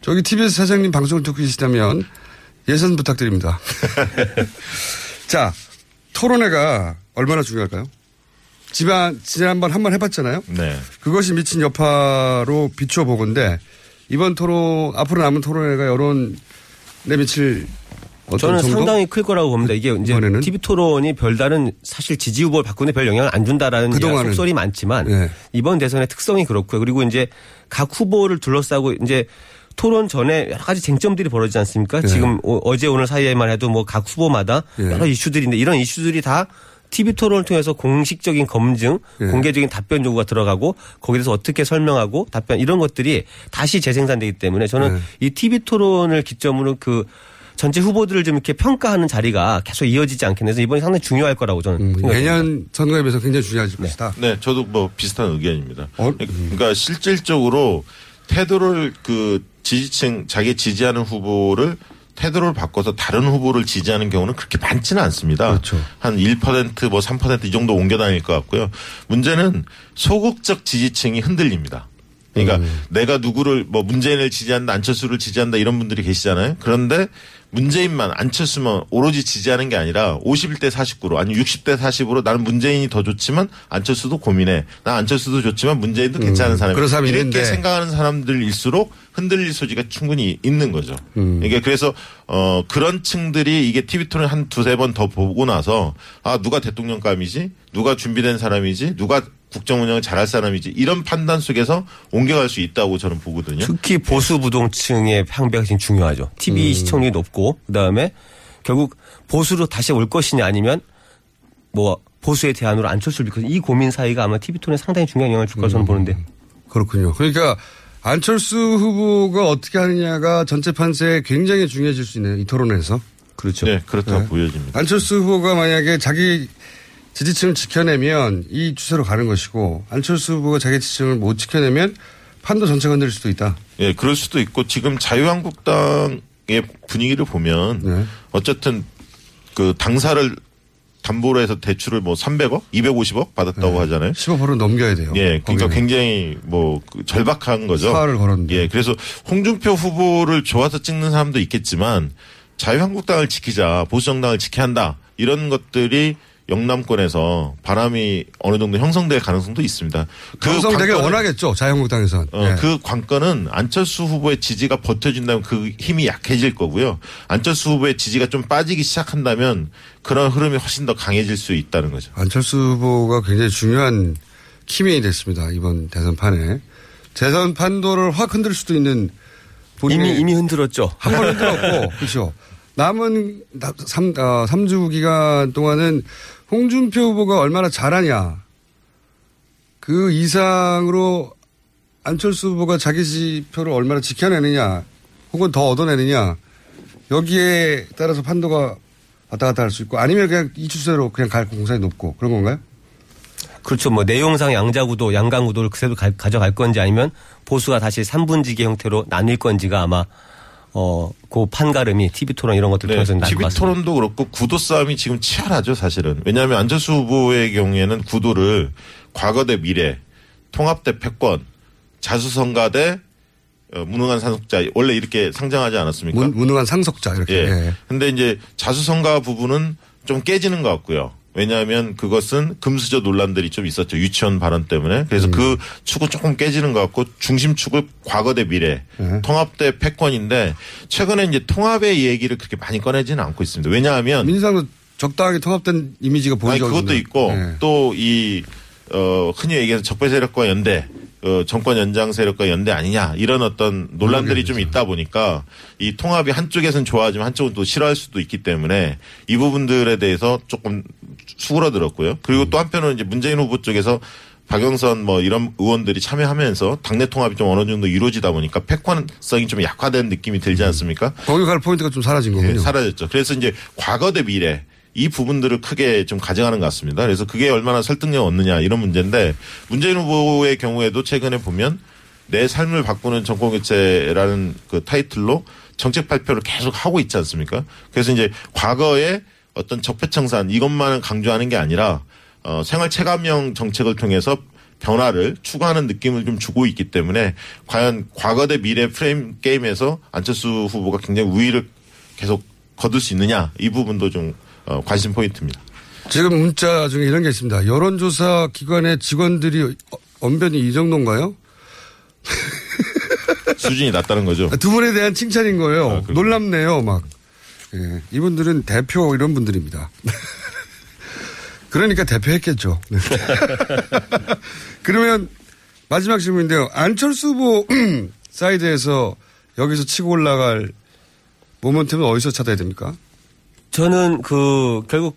H: 저기 TBS 사장님 방송을 듣고 계시다면 예산 부탁드립니다. 자, 토론회가 얼마나 중요할까요? 지난, 지난번 한 번 해봤잖아요?
I: 네.
H: 그것이 미친 여파로 비추어 보건데 이번 토론, 앞으로 남은 토론회가 여론 내미칠 어떤
J: 저는
H: 정도?
J: 상당히 클 거라고 봅니다. 이게 이제
H: 이번에는?
J: TV 토론이 별다른 사실 지지 후보를 바꾸는 별 영향을 안 준다라는. 속설이 많지만
H: 네.
J: 이번 대선의 특성이 그렇고요. 그리고 이제 각 후보를 둘러싸고 이제 토론 전에 여러 가지 쟁점들이 벌어지지 않습니까?
H: 네.
J: 지금 어, 제 오늘 사이에만 해도 뭐 각 후보마다
H: 네.
J: 여러 이슈들인데 이런 이슈들이 다 TV 토론을 통해서 공식적인 검증,
H: 네.
J: 공개적인 답변 요구가 들어가고 거기에 대해서 어떻게 설명하고 답변 이런 것들이 다시 재생산되기 때문에 저는
H: 네.
J: 이 TV 토론을 기점으로 그 전체 후보들을 좀 이렇게 평가하는 자리가 계속 이어지지 않겠나 해서 이번이 상당히 중요할 거라고 저는 생각합니다.
H: 음, 내년 선거에 비해서 굉장히 중요해질 것이다.
I: 네, 저도 뭐 비슷한 의견입니다.
H: 어?
I: 그러니까 실질적으로 태도를 그 지지층 자기 지지하는 후보를 태도를 바꿔서 다른 후보를 지지하는 경우는 그렇게 많지는 않습니다.
H: 그렇죠.
I: 한 1%뭐 3%이 정도 옮겨 다닐 것 같고요. 문제는 소극적 지지층이 흔들립니다. 그러니까
H: 음.
I: 내가 누구를 뭐 문재인을 지지한다 안철수를 지지한다 이런 분들이 계시잖아요. 그런데 문재인만 안철수만 오로지 지지하는 게 아니라 51대 49로 아니 60대 40으로 나는 문재인이 더 좋지만 안철수도 고민해. 나 안철수도 좋지만 문재인도 괜찮은 사람.
H: 음. 그런 사람이
I: 이렇게
H: 있는데.
I: 생각하는 사람들일수록 흔들릴 소지가 충분히 있는 거죠.
H: 음.
I: 이게 그래서 어 그런 층들이 이게 TV 토론 한 두세 번 더 보고 나서 아 누가 대통령감이지 누가 준비된 사람이지 누가 국정 운영을 잘할 사람이지 이런 판단 속에서 옮겨갈 수 있다고 저는 보거든요.
J: 특히 보수 부동층의 향배가 지금 중요하죠. TV
I: 음.
J: 시청률이 높고 그다음에 결국 보수로 다시 올 것이냐 아니면 뭐 보수의 대안으로 안철수를 비롯해서 이 고민 사이가 아마 TV 톤에 상당히 중요한 영향을 줄 거라 저는 보는데.
H: 그렇군요. 그러니까 안철수 후보가 어떻게 하느냐가 전체 판세에 굉장히 중요해질 수 있네요. 이 토론에서.
J: 그렇죠.
I: 네, 그렇다고
H: 네.
I: 보여집니다.
H: 안철수 후보가 만약에 자기 지지층을 지켜내면 이 추세로 가는 것이고 안철수 후보가 자기 지지층을 못 지켜내면 판도 전체가 흔들릴 수도 있다.
I: 예, 그럴 수도 있고 지금 자유한국당의 분위기를 보면
H: 네.
I: 어쨌든 그 당사를 담보로 해서 대출을 뭐 300억, 250억 받았다고 하잖아요.
H: 15% 넘겨야 돼요.
I: 예, 그러니까
H: 거기는.
I: 굉장히 뭐그 절박한 거죠.
H: 사활을 걸었는데.
I: 예, 그래서 홍준표 후보를 좋아서 찍는 사람도 있겠지만 자유한국당을 지키자, 보수정당을 지켜야 한다 이런 것들이 영남권에서 바람이 어느 정도 형성될 가능성도 있습니다. 그
H: 형성되게
I: 관건은-
H: 원하겠죠. 자유한국당에선.
I: 어,
H: 예.
I: 그 관건은 안철수 후보의 지지가 버텨준다면 그 힘이 약해질 거고요. 안철수 후보의 지지가 좀 빠지기 시작한다면 그런 흐름이 훨씬 더 강해질 수 있다는 거죠.
H: 안철수 후보가 굉장히 중요한 키맨이 됐습니다. 이번 대선 판에. 대선 판도를 확 흔들 수도 있는
J: 이미 이미 흔들었죠.
H: 한 번 흔들었고, 그렇죠. 남은 3, 어, 3주 기간 동안은 홍준표 후보가 얼마나 잘하냐. 그 이상으로 안철수 후보가 자기 지표를 얼마나 지켜내느냐, 혹은 더 얻어내느냐, 여기에 따라서 판도가 왔다 갔다 할 수 있고, 아니면 그냥 이 추세로 그냥 갈 공산이 높고, 그런 건가요?
J: 그렇죠. 뭐 내용상 양자구도, 양강구도를 그대로 가, 가져갈 건지 아니면 보수가 다시 3분지기 형태로 나뉠 건지가 아마 어, 그 판가름이 TV 토론 이런 것들 통해서 날것
I: TV. 네, 토론도 그렇고 구도 싸움이 지금 치열하죠, 사실은. 왜냐하면 안철수 후보의 경우에는 구도를 과거 대 미래, 통합 대 패권, 자수성가 대 어, 무능한 산속자 원래 이렇게 상정하지 않았습니까?
H: 문, 무능한 상속자, 이렇게.
I: 예.
H: 예.
I: 근데 이제 자수성가 부분은 좀 깨지는 것 같고요. 왜냐하면 그것은 금수저 논란들이 좀 있었죠. 유치원 발언 때문에.
H: 음.
I: 그래서 그 축은 조금 깨지는 것 같고 중심축을 과거 대 미래,
H: 네.
I: 통합 대 패권인데 최근에 이제 통합의 얘기를 그렇게 많이 꺼내지는 않고 있습니다. 왜냐하면
H: 민주당도 적당하게 통합된 이미지가 보이죠.
I: 그것도 있고
H: 예.
I: 또이 어, 흔히 얘기해서 적폐 세력과 연대, 어, 정권 연장 세력과 연대 아니냐 이런 어떤 논란들이 좀 있다 보니까 이 통합이 한쪽에서는 좋아하지만 한쪽은 또 싫어할 수도 있기 때문에 이 부분들에 대해서 조금 수그러들었고요. 그리고 또 한편으로는 이제 문재인 후보 쪽에서 박영선 뭐 이런 의원들이 참여하면서 당내 통합이 좀 어느 정도 이루어지다 보니까 패권성이 좀 약화된 느낌이 들지 않습니까?
H: 거기 갈 포인트가 좀 사라진 거군요.
I: 예, 사라졌죠. 그래서 이제 과거 대 미래 이 부분들을 크게 좀 가져가는 것 같습니다. 그래서 그게 얼마나 설득력 얻느냐 이런 문제인데 문재인 후보의 경우에도 최근에 보면 내 삶을 바꾸는 정권 교체라는 그 타이틀로 정책 발표를 계속 하고 있지 않습니까? 그래서 이제 과거에 어떤 적폐청산 이것만을 강조하는 게 아니라 어, 생활 체감형 정책을 통해서 변화를 추구하는 느낌을 좀 주고 있기 때문에 과연 과거 대 미래 프레임 게임에서 안철수 후보가 굉장히 우위를 계속 거둘 수 있느냐 이 부분도 좀 어, 관심 포인트입니다.
H: 지금 문자 중에 이런 게 있습니다. 여론조사 기관의 직원들이 어- 언변이 이 정도인가요?
I: 수준이 낮다는 거죠.
H: 두 분에 대한 칭찬인 거예요. 놀랍네요, 막. 예, 이분들은 대표 이런 분들입니다. 그러니까 대표했겠죠. 네. 그러면 마지막 질문인데요. 안철수 후보 사이드에서 여기서 치고 올라갈 모멘텀은 어디서 찾아야 됩니까?
J: 저는 그 결국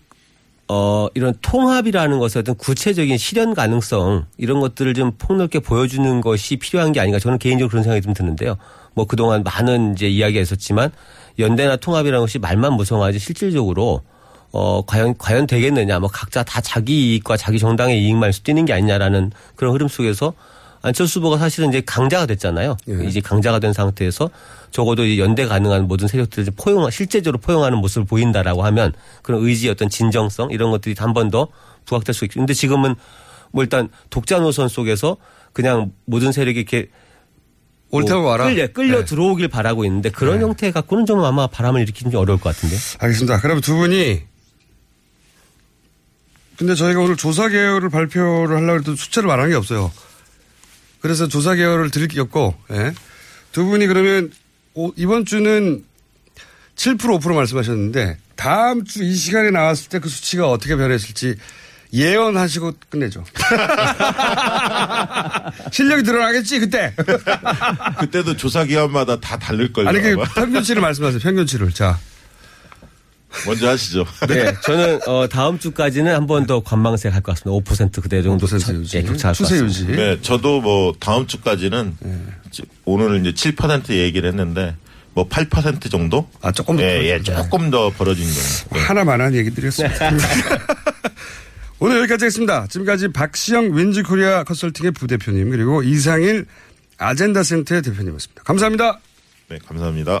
J: 어 이런 통합이라는 것의 어떤 구체적인 실현 가능성 이런 것들을 좀 폭넓게 보여주는 것이 필요한 게 아닌가 저는 개인적으로 그런 생각이 좀 드는데요. 뭐 그동안 많은 이제 이야기가 있었지만 연대나 통합이라는 것이 말만 무성하지 실질적으로 어 과연 과연 되겠느냐 뭐 각자 다 자기 이익과 자기 정당의 이익만 뛰는 게 아니냐라는 그런 흐름 속에서 안철수 후보가 사실은 이제 강자가 됐잖아요. 이제 강자가 된 상태에서 적어도 이 연대 가능한 모든 세력들을 좀 포용, 실제적으로 포용하는 모습을 보인다라고 하면 그런 의지 어떤 진정성 이런 것들이 한 번 더 부각될 수 있고. 근데 지금은 뭐 일단 독자 노선 속에서 그냥 모든 세력이 이렇게
H: 올 테면 와라.
J: 끌려, 끌려
H: 네.
J: 들어오길 바라고 있는데 그런 형태 갖고는 좀 아마 바람을 일으키는 게 어려울 것 같은데.
H: 알겠습니다. 그럼 두 분이 근데 저희가 오늘 조사 계열을 발표를 하려고 해도 숫자를 말한 게 없어요. 그래서 조사 계열을 드릴 게 없고, 예. 두 분이 그러면 오- 이번 주는 7% 5% 말씀하셨는데 다음 주 이 시간에 나왔을 때 그 수치가 어떻게 변했을지 예언하시고 끝내죠. 실력이 드러나겠지 그때.
I: 그때도 조사 기관마다 다 다를 걸요.
H: 아니 그. 평균치를 말씀하세요. 평균치를 자.
I: 먼저 하시죠.
J: 네, 저는 어, 다음 주까지는 한 번 더 관망세 갈 것 같습니다. 5% 그대 정도 차, 예, 격차할 것 같습니다.
I: 네, 저도 뭐 다음 주까지는 이제 오늘 이제 7% 얘기를 했는데 뭐 8% 정도?
H: 아 조금 더
I: 예, 예, 조금 더 벌어진 거예요. 네.
H: 하나만한 얘기 드렸습니다. 오늘 여기까지 하겠습니다. 지금까지 박시영 윈즈코리아 컨설팅의 부대표님 그리고 이상일 아젠다 센터의 대표님이었습니다. 감사합니다.
I: 네, 감사합니다.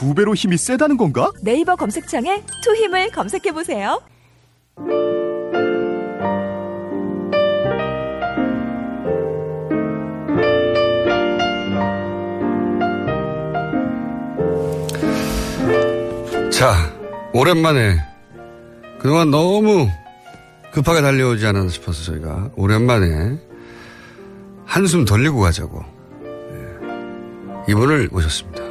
K: 두 배로 힘이 세다는 건가?
L: 네이버 검색창에 투 힘을 검색해 보세요.
H: 자, 오랜만에 그동안 너무 급하게 달려오지 않았나 싶어서 저희가 오랜만에 한숨 돌리고 가자고 예, 이분을 모셨습니다.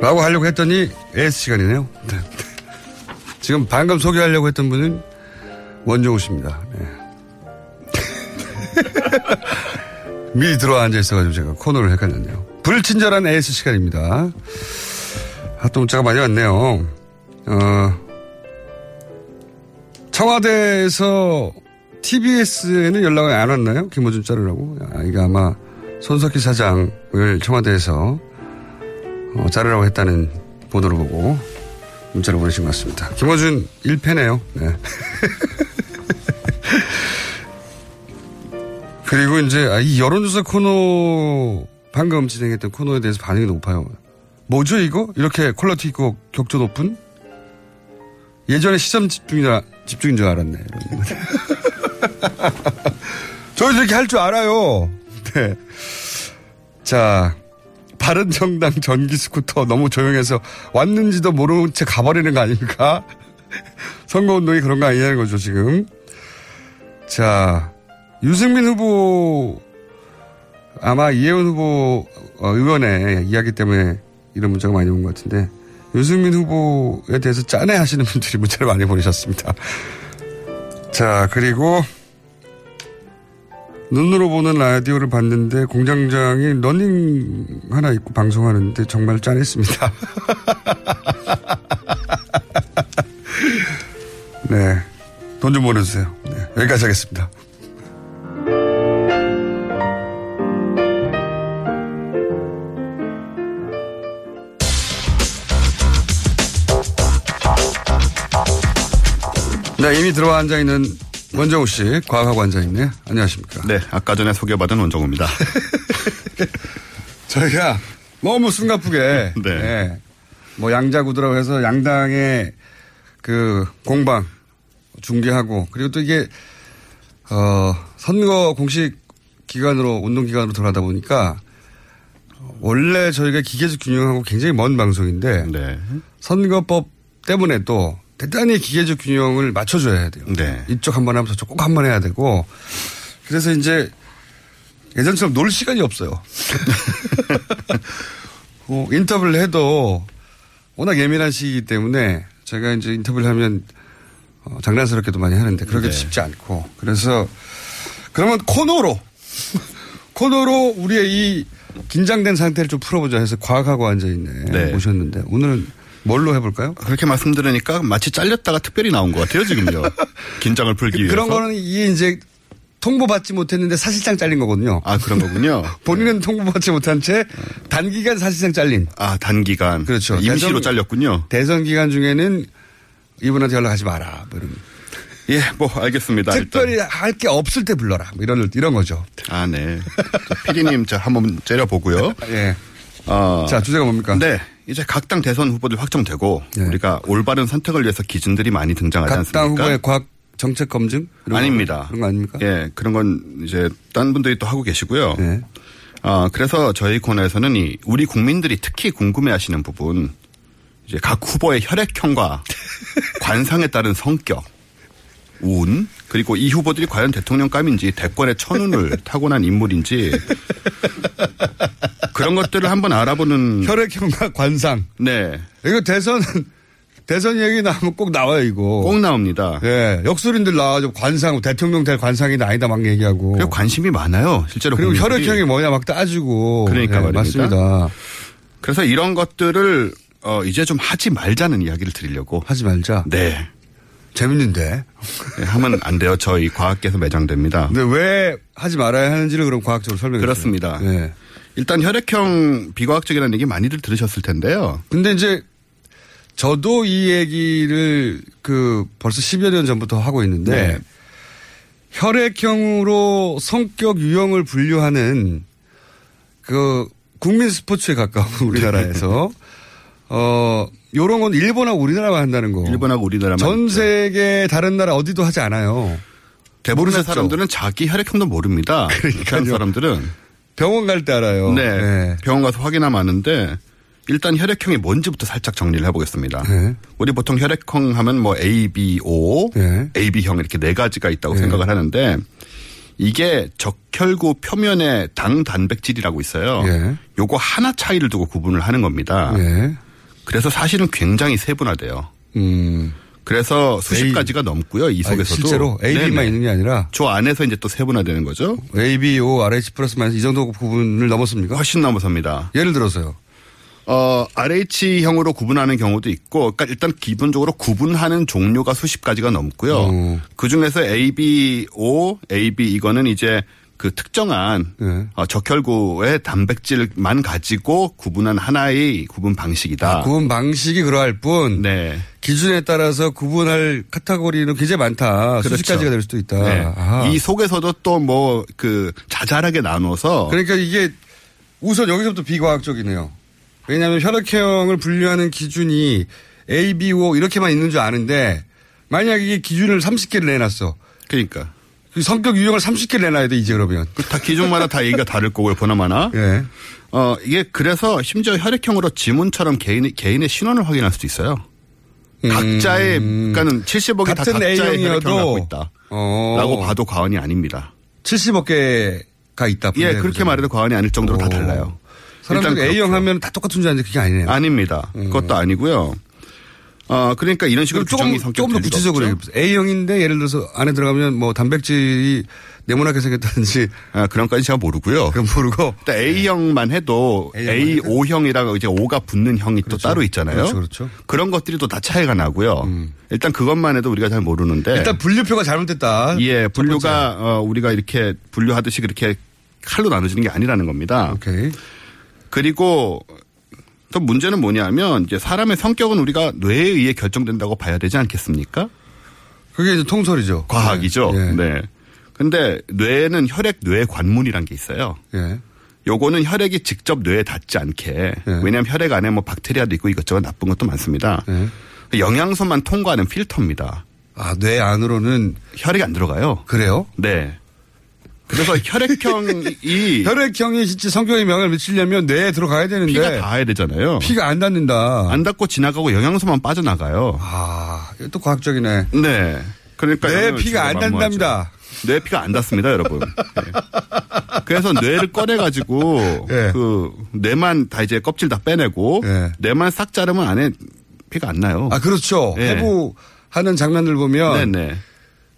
H: 라고 하려고 했더니 AS 시간이네요. 네. 지금 방금 소개하려고 했던 분은 원종우 씨입니다. 네. 미리 들어와 앉아 있어가지고 제가 코너를 헷갈렸네요. 불친절한 AS 시간입니다. 아, 또 문자가 많이 왔네요. 어, 청와대에서 TBS에는 연락이 안 왔나요? 김호준 자르라고. 아, 이게 아마 손석희 사장을 청와대에서 어, 자르라고 했다는 보도를 보고 문자를 보내신 것 같습니다. 김호준 1패네요. 네. 그리고 이제 아, 이 여론조사 코너 방금 진행했던 코너에 대해서 반응이 높아요. 뭐죠 이거? 이렇게 퀄러티 있고 격조 높은? 예전에 시점 집중이라, 집중인 줄 알았네. 저희도 이렇게 할 줄 알아요. 네. 자, 바른 정당 전기 스쿠터 너무 조용해서 왔는지도 모르는 채 가버리는 거 아닙니까? 선거운동이 그런 거 아니냐는 거죠, 지금. 자, 유승민 후보, 아마 이혜원 후보 어, 의원의 이야기 때문에 이런 문자가 많이 온 것 같은데, 유승민 후보에 대해서 짠해 하시는 분들이 문자를 많이 보내셨습니다. 자, 그리고, 눈으로 보는 라디오를 봤는데 공장장이 러닝 하나 입고 방송하는데 정말 짠했습니다. 네. 돈 좀 보내주세요. 네. 여기까지 하겠습니다. 네, 이미 들어와 앉아 있는 원정우 씨, 앉아있네요. 안녕하십니까.
M: 네, 아까 전에 소개받은 원정우입니다.
H: 저희가 너무 숨가쁘게. 네. 네. 뭐 양자구도라고 해서 양당의 그 공방 중계하고 그리고 또 이게 어 선거 공식 기간으로 운동 기간으로 돌아다 보니까 원래 저희가 기계적 균형하고 굉장히 먼 방송인데 네. 선거법 때문에 또 대단히 기계적 균형을 맞춰줘야 돼요. 네. 이쪽 한 번 하면 저쪽 꼭 한 번 해야 되고 그래서 이제 예전처럼 놀 시간이 없어요. 어, 인터뷰를 해도 워낙 예민한 시기이기 때문에 제가 이제 인터뷰를 하면 어, 장난스럽게도 많이 하는데 그러기도 네. 쉽지 않고 그래서 그러면 코너로 코너로 우리의 이 긴장된 상태를 좀 풀어보자 해서 과학하고 앉아있네 네. 오셨는데 오늘은 뭘로 해볼까요?
M: 그렇게 말씀드리니까 마치 잘렸다가 특별히 나온 것 같아요 지금요. 긴장을 풀기 위해서.
H: 그런 거는 이게 이제 통보받지 못했는데 사실상 잘린 거거든요.
M: 아 그런 거군요.
H: 본인은 통보받지 못한 채 단기간 사실상 잘린.
M: 아 단기간.
H: 그렇죠.
M: 임시로 대선, 잘렸군요.
H: 대선 기간 중에는 이분한테 연락하지 마라. 뭐 이런.
M: 예, 뭐 알겠습니다.
H: 특별히 할 게 없을 때 불러라. 뭐 이런 이런 거죠.
M: 아 네. 피디님 저 한번 째려 보고요.
H: 예. 어, 자 주제가 뭡니까?
M: 네. 이제 각 당 대선 후보들 확정되고 네. 우리가 올바른 선택을 위해서 기준들이 많이 등장하지 않습니까?
H: 각 당 후보의 과학 정책 검증?
M: 아닙니다.
H: 그런 거 아닙니까?
M: 예, 그런 건 이제 딴 분들이 또 하고 계시고요. 네. 아, 그래서 저희 코너에서는 이 우리 국민들이 특히 궁금해 하시는 부분 이제 각 후보의 혈액형과 관상에 따른 성격, 운, 그리고 이 후보들이 과연 대통령감인지 대권의 천운을 타고난 인물인지 그런 것들을 한번 알아보는
H: 혈액형과 관상.
M: 네.
H: 이거 대선 대선 얘기 나오면 꼭 나와요, 이거.
M: 꼭 나옵니다.
H: 예. 역술인들 나와가지고 관상, 대통령 될 관상이나 아니다 막 얘기하고.
M: 그리고 관심이 많아요, 실제로.
H: 그리고
M: 국민들이.
H: 혈액형이 뭐냐 막 따지고.
M: 그러니까
H: 예. 맞습니다.
M: 그래서 이런 것들을 어, 이제 좀 하지 말자는 이야기를 드리려고.
H: 하지 말자.
M: 네.
H: 재밌는데.
M: 네, 하면 안 돼요. 저희 과학계에서 매장됩니다.
H: 근데 왜 하지 말아야 하는지를 그럼 과학적으로 설명해 주세요.
M: 그렇습니다.
H: 네.
M: 일단 혈액형 비과학적이라는 얘기 많이들 들으셨을 텐데요.
H: 근데 이제 저도 이 얘기를 그 벌써 10여 년 전부터 하고 있는데
M: 네.
H: 혈액형으로 성격 유형을 분류하는 그 국민 스포츠에 가까운 우리나라에서 어 요런 건 일본하고 우리나라만 한다는 거.
M: 일본하고 우리나라만
H: 전. 세계 다른 나라 어디도 하지 않아요.
M: 대부분의
H: 모르셨죠?
M: 사람들은 자기 혈액형도 모릅니다. 그런 사람들은
H: 병원 갈 때 알아요.
M: 네.
H: 네.
M: 병원 가서 확인하면 아는데 일단 혈액형이 뭔지부터 살짝 정리를 해보겠습니다.
H: 네.
M: 우리 보통 혈액형 하면 뭐 A, B, O,
H: 네.
M: AB형 이렇게 네 가지가 있다고
H: 네.
M: 생각을 하는데 이게 적혈구 표면에 당 단백질이라고 있어요.
H: 예.
M: 요거 하나 차이를 두고 구분을 하는 겁니다.
H: 예.
M: 그래서 사실은 굉장히 세분화돼요.
H: 음.
M: 그래서 수십
H: A-
M: 가지가 넘고요. 이
H: 아니,
M: 속에서도
H: 실제로 AB만
M: 네네.
H: 있는 게 아니라
M: 저 안에서 이제 또 세분화되는 거죠.
H: A, B, O, RH 플러스 마이너스 이 정도 부분을 넘었습니까?
M: 훨씬 넘어섭니다.
H: 예를 들어서요.
M: 어, RH형으로 구분하는 경우도 있고, 그러니까 일단 기본적으로 구분하는 종류가 수십 가지가 넘고요.
H: 어.
M: 그 중에서 ABO, AB 이거는 이제 그 특정한
H: 네.
M: 어, 적혈구의 단백질만 가지고 구분한 하나의 구분 방식이다.
H: 아, 구분 방식이 그러할 뿐
M: 네.
H: 기준에 따라서 구분할 카테고리는 굉장히 많다. 수십
M: 그렇죠.
H: 가지가 될 수도 있다.
M: 네. 이 속에서도 또 뭐 그 자잘하게 나눠서
H: 그러니까 이게 우선 여기서부터 비과학적이네요. 왜냐하면 혈액형을 분류하는 기준이 A, B, O 이렇게만 있는 줄 아는데 만약 이게 기준을 30개를 내놨어.
M: 그러니까
H: 그 성격 유형을 30개를 내놔야 돼 이제 그러면.
M: 다 기준마다 다 얘기가 다를 거고요, 보나마나.
H: 예.
M: 어, 이게 그래서 심지어 혈액형으로 지문처럼 개인, 개인의 신원을 확인할 수도 있어요. 각자의, 그러니까는 70억이 다
H: 음. 같은
M: 각자의
H: A형이어도
M: 혈액형을 갖고 있다.
H: 어.
M: 라고 봐도 과언이 아닙니다.
H: 70억 개가 있다.
M: 예, 그렇게 말해도 과언이 아닐 정도로 다 달라요.
H: 사람들
M: 일단
H: A형. 하면 다 똑같은 줄 아는데 그게 아니네요.
M: 아닙니다. 그것도 아니고요. 어, 그러니까 이런 식으로
H: 조금, 조금 더 구체적으로 얘기해보세요. A형인데 예를 들어서 안에 들어가면 뭐 단백질이 네모나게 생겼다든지.
M: 아, 그런 건지 제가 모르고요.
H: 그럼 모르고.
M: 일단 A형만 해도
H: A형만 해도?
M: A5형이라고 이제 O가 붙는 형이 또 따로 있잖아요.
H: 그렇죠, 그렇죠.
M: 런 것들이 또 다 차이가 나고요. 일단 그것만 해도 우리가 잘 모르는데.
H: 일단 분류표가 잘못됐다.
M: 예, 분류가 어, 우리가 이렇게 분류하듯이 그렇게 칼로 나눠지는 게 아니라는 겁니다.
H: 오케이.
M: 그리고 또 문제는 뭐냐면 이제 사람의 성격은 우리가 뇌에 의해 결정된다고 봐야 되지 않겠습니까?
H: 그게 이제 통설이죠.
M: 과학이죠.
H: 예.
M: 네. 근데 뇌에는 혈액 뇌 관문이란 게 있어요.
H: 예.
M: 요거는 혈액이 직접 뇌에 닿지 않게 왜냐하면 혈액 안에 뭐 박테리아도 있고 이것저것 나쁜 것도 많습니다.
H: 예.
M: 영양소만 통과하는 필터입니다.
H: 아, 뇌 안으로는
M: 혈액이 안 들어가요.
H: 그래요?
M: 네. 그래서 혈액형이
H: 혈액형이 진짜 성격에 영향을 미치려면 뇌에 들어가야 되는데
M: 피가 닿아야 되잖아요.
H: 피가 안 닿는다.
M: 안 닿고 지나가고 영양소만 빠져나가요.
H: 아, 또 과학적이네.
M: 네. 그러니까
H: 뇌
M: 영향을
H: 피가 안. 닿는답니다.
M: 뇌 피가 안 닿습니다, 여러분. 네. 그래서 뇌를 꺼내가지고
H: 예.
M: 그 뇌만 다 이제 껍질 다 빼내고
H: 예.
M: 뇌만 싹 자르면 안에 피가 안 나요.
H: 아, 그렇죠.
M: 예.
H: 해부하는 장면들 보면
M: 네네.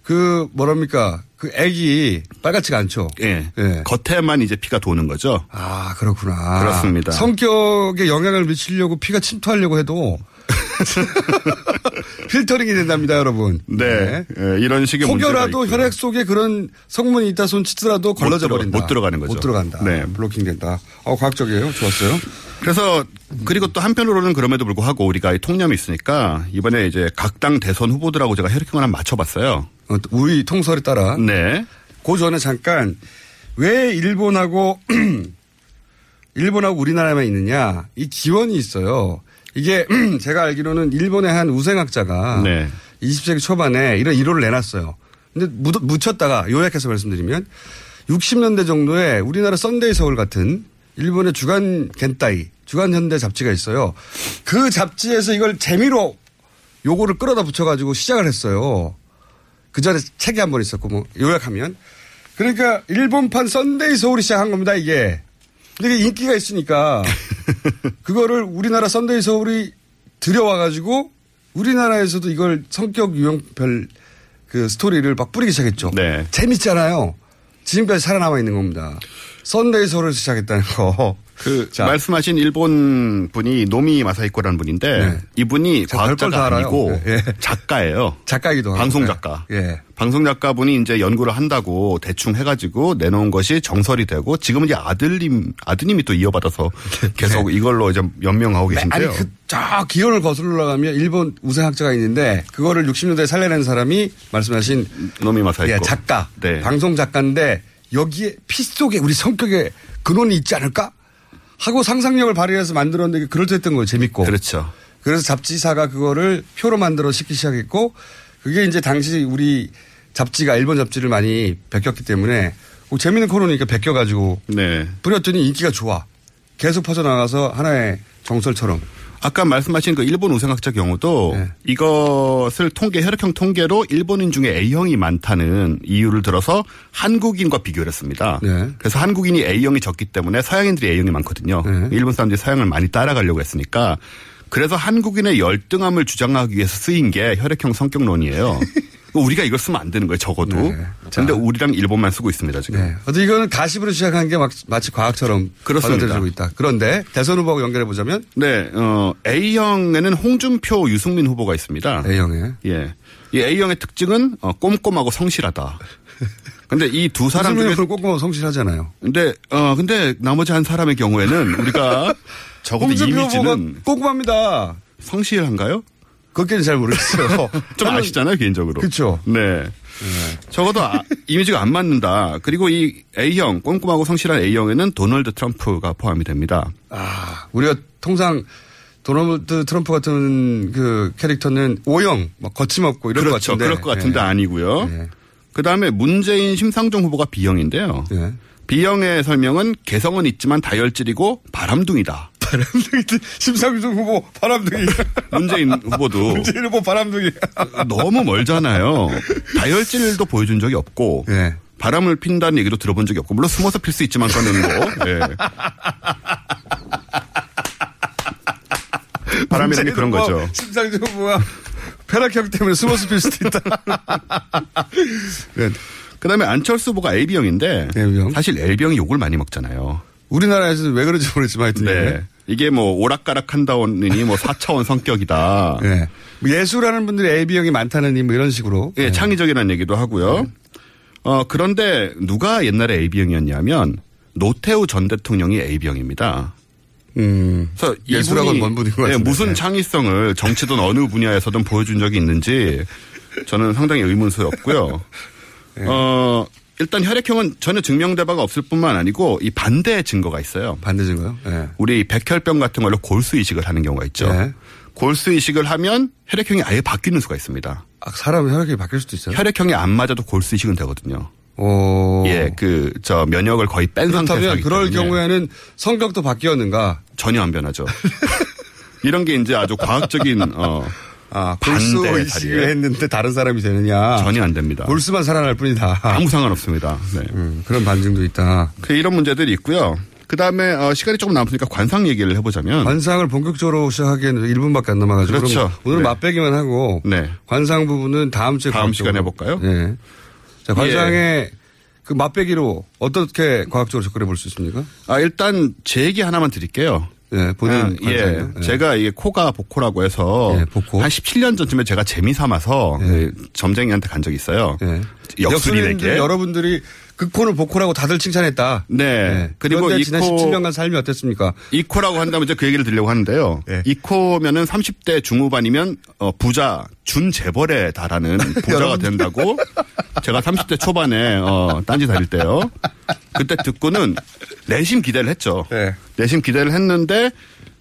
H: 그 뭐랍니까? 그 액이 빨갛지가 않죠.
M: 예.
H: 예.
M: 겉에만 이제 피가 도는 거죠.
H: 아, 그렇구나.
M: 그렇습니다.
H: 성격에 영향을 미치려고 피가 침투하려고 해도 필터링이 된답니다, 여러분.
M: 네. 예, 이런 식의
H: 혹여라도. 혈액 속에 그런 성분이 있다 손 치더라도 걸러져
M: 들어-
H: 버린다.
M: 못 들어가는 거죠.
H: 못 들어간다.
M: 네.
H: 블로킹 된다. 어, 과학적이에요. 좋았어요.
M: 그래서 그리고 또 한편으로는 그럼에도 불구하고 우리가 이 통념이 있으니까 이번에 이제 각 당 대선 후보들하고 제가 혈액형을 한번 맞춰봤어요.
H: 어, 우리 통설에 따라.
M: 네.
H: 그 전에 잠깐 왜 일본하고 일본하고 우리나라만 있느냐 이 기원이 있어요. 이게 제가 알기로는 일본의 한 우생학자가
M: 네.
H: 20세기 초반에 이런 이론을 내놨어요. 근데 묻, 묻혔다가 요약해서 말씀드리면 60년대 정도에 우리나라 썬데이 서울 같은 일본의 주간 겐다이, 주간 현대 잡지가 있어요. 그 잡지에서 이걸 재미로 요거를 끌어다 붙여가지고 시작을 했어요. 그 전에 책이 한 번 있었고, 뭐, 요약하면. 그러니까, 일본판 썬데이 서울이 시작한 겁니다, 이게. 근데 이게 인기가 있으니까, 그거를 우리나라 썬데이 서울이 들여와 가지고, 우리나라에서도 이걸 성격 유형별 그 스토리를 막 뿌리기 시작했죠.
M: 네.
H: 재밌잖아요. 지금까지 살아남아 있는 겁니다. 썬데이 서울에서 시작했다는 거.
M: 그 말씀하신 일본 분이 노미 마사히코라는 분인데
H: 네.
M: 이분이 과학자가. 아니고
H: 예.
M: 작가예요.
H: 작가이기도 하고.
M: 방송 작가.
H: 예.
M: 방송 작가분이 이제 연구를 한다고 대충 해가지고 내놓은 것이 정설이 되고 지금은 이제 아들님 아드님이 또 이어받아서 계속 이걸로 이제 연명하고
H: 네, 아니
M: 계신데요.
H: 그저 기원을 거슬러 올라가면 일본 우생학자가 있는데 그거를 60년대에 살려낸 사람이 말씀하신
M: 노미 마사히코.
H: 예, 작가,
M: 네.
H: 방송 작가인데 여기에 피 속에 우리 성격에 근원이 있지 않을까 하고 상상력을 발휘해서 만들었는데 그럴듯했던 거예요. 재밌고.
M: 그렇죠.
H: 그래서 잡지사가 그거를 표로 만들어 싣기 시작했고 그게 이제 당시 우리 잡지가 일본 잡지를 많이 베꼈기 때문에 뭐 재밌는 코너니까 베껴가지고
M: 네.
H: 뿌렸더니 인기가 좋아. 계속 퍼져나가서 하나의 정설처럼.
M: 아까 말씀하신 그 일본 우생학자 경우도
H: 네.
M: 이것을 통계 혈액형 통계로 일본인 중에 A형이 많다는 이유를 들어서 한국인과 비교를 했습니다.
H: 네.
M: 그래서 한국인이 A형이 적기 때문에 서양인들이 A형이 많거든요.
H: 네.
M: 일본 사람들이 서양을 많이 따라가려고 했으니까 그래서 한국인의 열등함을 주장하기 위해서 쓰인 게 혈액형 성격론이에요. 우리가 이걸 쓰면 안 되는 거예요, 적어도. 그런데 우리랑 일본만 쓰고 있습니다, 지금.
H: 네. 어떤 이거는 가십으로 시작한 게 막, 마치 과학처럼
M: 그렇습니다.
H: 받아들여지고 있다. 그런데 대선 후보하고 연결해 보자면
M: 네, 어, A형에는 홍준표, 유승민 후보가 있습니다.
H: A형에.
M: 예. 이 A형의 특징은 어, 꼼꼼하고 성실하다. 근데 이 두 사람 중에
H: 꼼꼼하고 성실하잖아요.
M: 근데 어 근데 나머지 한 사람의 경우에는 우리가 적어도 이미지는
H: 꼼꼼합니다.
M: 성실한가요?
H: 그것까지는 잘 모르겠어요.
M: 좀 아시잖아요 개인적으로.
H: 그렇죠.
M: 네. 적어도 아- 이미지가 안 맞는다. 그리고 이 A형 꼼꼼하고 성실한 A형에는 도널드 트럼프가 포함이 됩니다.
H: 아, 우리가 통상 도널드 트럼프 같은 그 캐릭터는 O형, 막 거침없고 이럴
M: 그렇죠.
H: 것 같은데.
M: 그럴 것 같은데
H: 예.
M: 아니고요. 그 다음에 문재인 심상정 후보가 B형인데요.
H: 예.
M: B형의 설명은 개성은 있지만 다혈질이고 바람둥이다.
H: 바람둥이, 심상정 후보 바람둥이.
M: 문재인 후보도
H: 문재인 후보 바람둥이.
M: 너무 멀잖아요. 다혈질도 보여준 적이 없고
H: 예.
M: 바람을 핀다는 얘기도 들어본 적이 없고 물론 숨어서 필 수 있지만 꺼내는 거. 예. 바람이라는 게 그런
H: 문재인
M: 거죠.
H: 심상정 후보가 폐락형 때문에 숨어서 필 수도 있다.
M: 네. 그다음에 안철수 후보가 AB형인데
H: A형.
M: 사실 L병이 욕을 많이 먹잖아요.
H: 우리나라에서는 왜 그런지 모르겠지만 하여튼.
M: 네. 이게 뭐 오락가락 한다오니 뭐 4차원 성격이다.
H: 예. 뭐 예술하는 분들이 AB형이 많다는 뭐 이런 식으로.
M: 예, 창의적이라는 얘기도 하고요. 어, 그런데 누가 옛날에 AB형이었냐면 노태우 전 대통령이 AB형입니다.
H: 음.
M: 그래서 이분이
H: 먼 분인 것
M: 예,
H: 같은데.
M: 무슨 창의성을 정치든 어느 분야에서든 보여준 적이 있는지 저는 상당히 의문스럽고요.
H: 예.
M: 어, 일단 혈액형은 전혀 증명된 바가 없을 뿐만 아니고 이 반대 증거가 있어요.
H: 반대 증거요? 예.
M: 우리 백혈병 같은 걸로 골수 이식을 하는 경우가 있죠.
H: 예.
M: 골수 이식을 하면 혈액형이 아예 바뀌는 수가 있습니다.
H: 아, 사람 혈액이 바뀔 수도 있어요.
M: 혈액형이 안 맞아도 골수 이식은 되거든요.
H: 오.
M: 예, 그, 저, 면역을 거의 뺀 상태에서.
H: 그럴 경우에는 성격도 바뀌었는가?
M: 전혀 안 변하죠. 이런 게 이제 아주 과학적인, 어,
H: 아, 골수
M: 자리에.
H: 했는데 다른 사람이 되느냐?
M: 전혀 안 됩니다.
H: 골수만 살아날 뿐이다.
M: 아무 상관없습니다. 네.
H: 음, 그런 반증도 있다.
M: 그 이런 문제들이 있고요. 그 다음에, 어, 시간이 조금 남으니까 관상 얘기를 해보자면.
H: 관상을 본격적으로 시작하기에는 1분밖에 안 남아가지고.
M: 그렇죠.
H: 오늘
M: 네.
H: 맛배기만 하고.
M: 네.
H: 관상 부분은 다음 주에
M: 다음. 시간에 해볼까요?
H: 네. 자, 관상의 그 맛배기로 어떻게 과학적으로 접근해 볼 수 있습니까?
M: 아, 일단 제 얘기 하나만 드릴게요.
H: 네, 본인
M: 아, 예.
H: 관상이요? 네.
M: 제가 이게 코가 복코라고 해서
H: 예, 복코.
M: 한 17년 전쯤에 제가 재미 삼아서 그 점쟁이한테 간 적이 있어요.
H: 네.
M: 역술인에게.
H: 여러분들이 그 코는 복코라고 다들 칭찬했다.
M: 네.
H: 그리고
M: 이
H: 지난
M: 코-
H: 17년간 삶이 어땠습니까?
M: 이 코라고 한다면 이제 그 얘기를 드리려고 하는데요.
H: 네.
M: 이코면은 30대 중후반이면 어, 부자 준재벌에 달하는 부자가 된다고 제가 30대 초반에 어, 딴지 다닐 때요. 그때 듣고는 내심 기대를 했죠.
H: 네.
M: 내심 기대를 했는데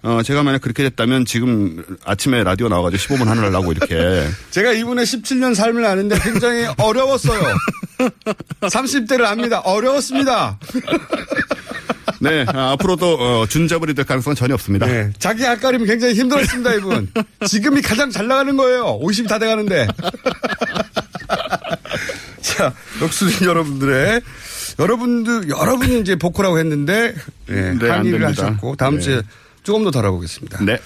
M: 어, 제가 만약 그렇게 됐다면 지금 아침에 라디오 나와가지고 15분 하느라고 이렇게
H: 제가 이분의 17년 삶을 아는데 굉장히 어려웠어요. 30대를 압니다. 어려웠습니다.
M: 네 아, 앞으로도 어, 준재벌이 될 가능성은 전혀 없습니다.
H: 네. 자기 앞가림 굉장히 힘들었습니다, 이분. 지금이 가장 잘 나가는 거예요. 50이 다 돼가는데. 자, 역술인 여러분들의 여러분들 여러분이 이제 복코라고 했는데 네,
M: 네, 안
H: 항의를. 하셨고 다음
M: 네.
H: 주에 조금 더 다뤄보겠습니다.
M: 네.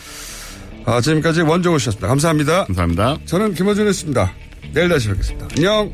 H: 아, 지금까지 원종호 씨였습니다. 감사합니다.
M: 감사합니다.
H: 저는 김어준이었습니다. 내일 다시 뵙겠습니다. 안녕.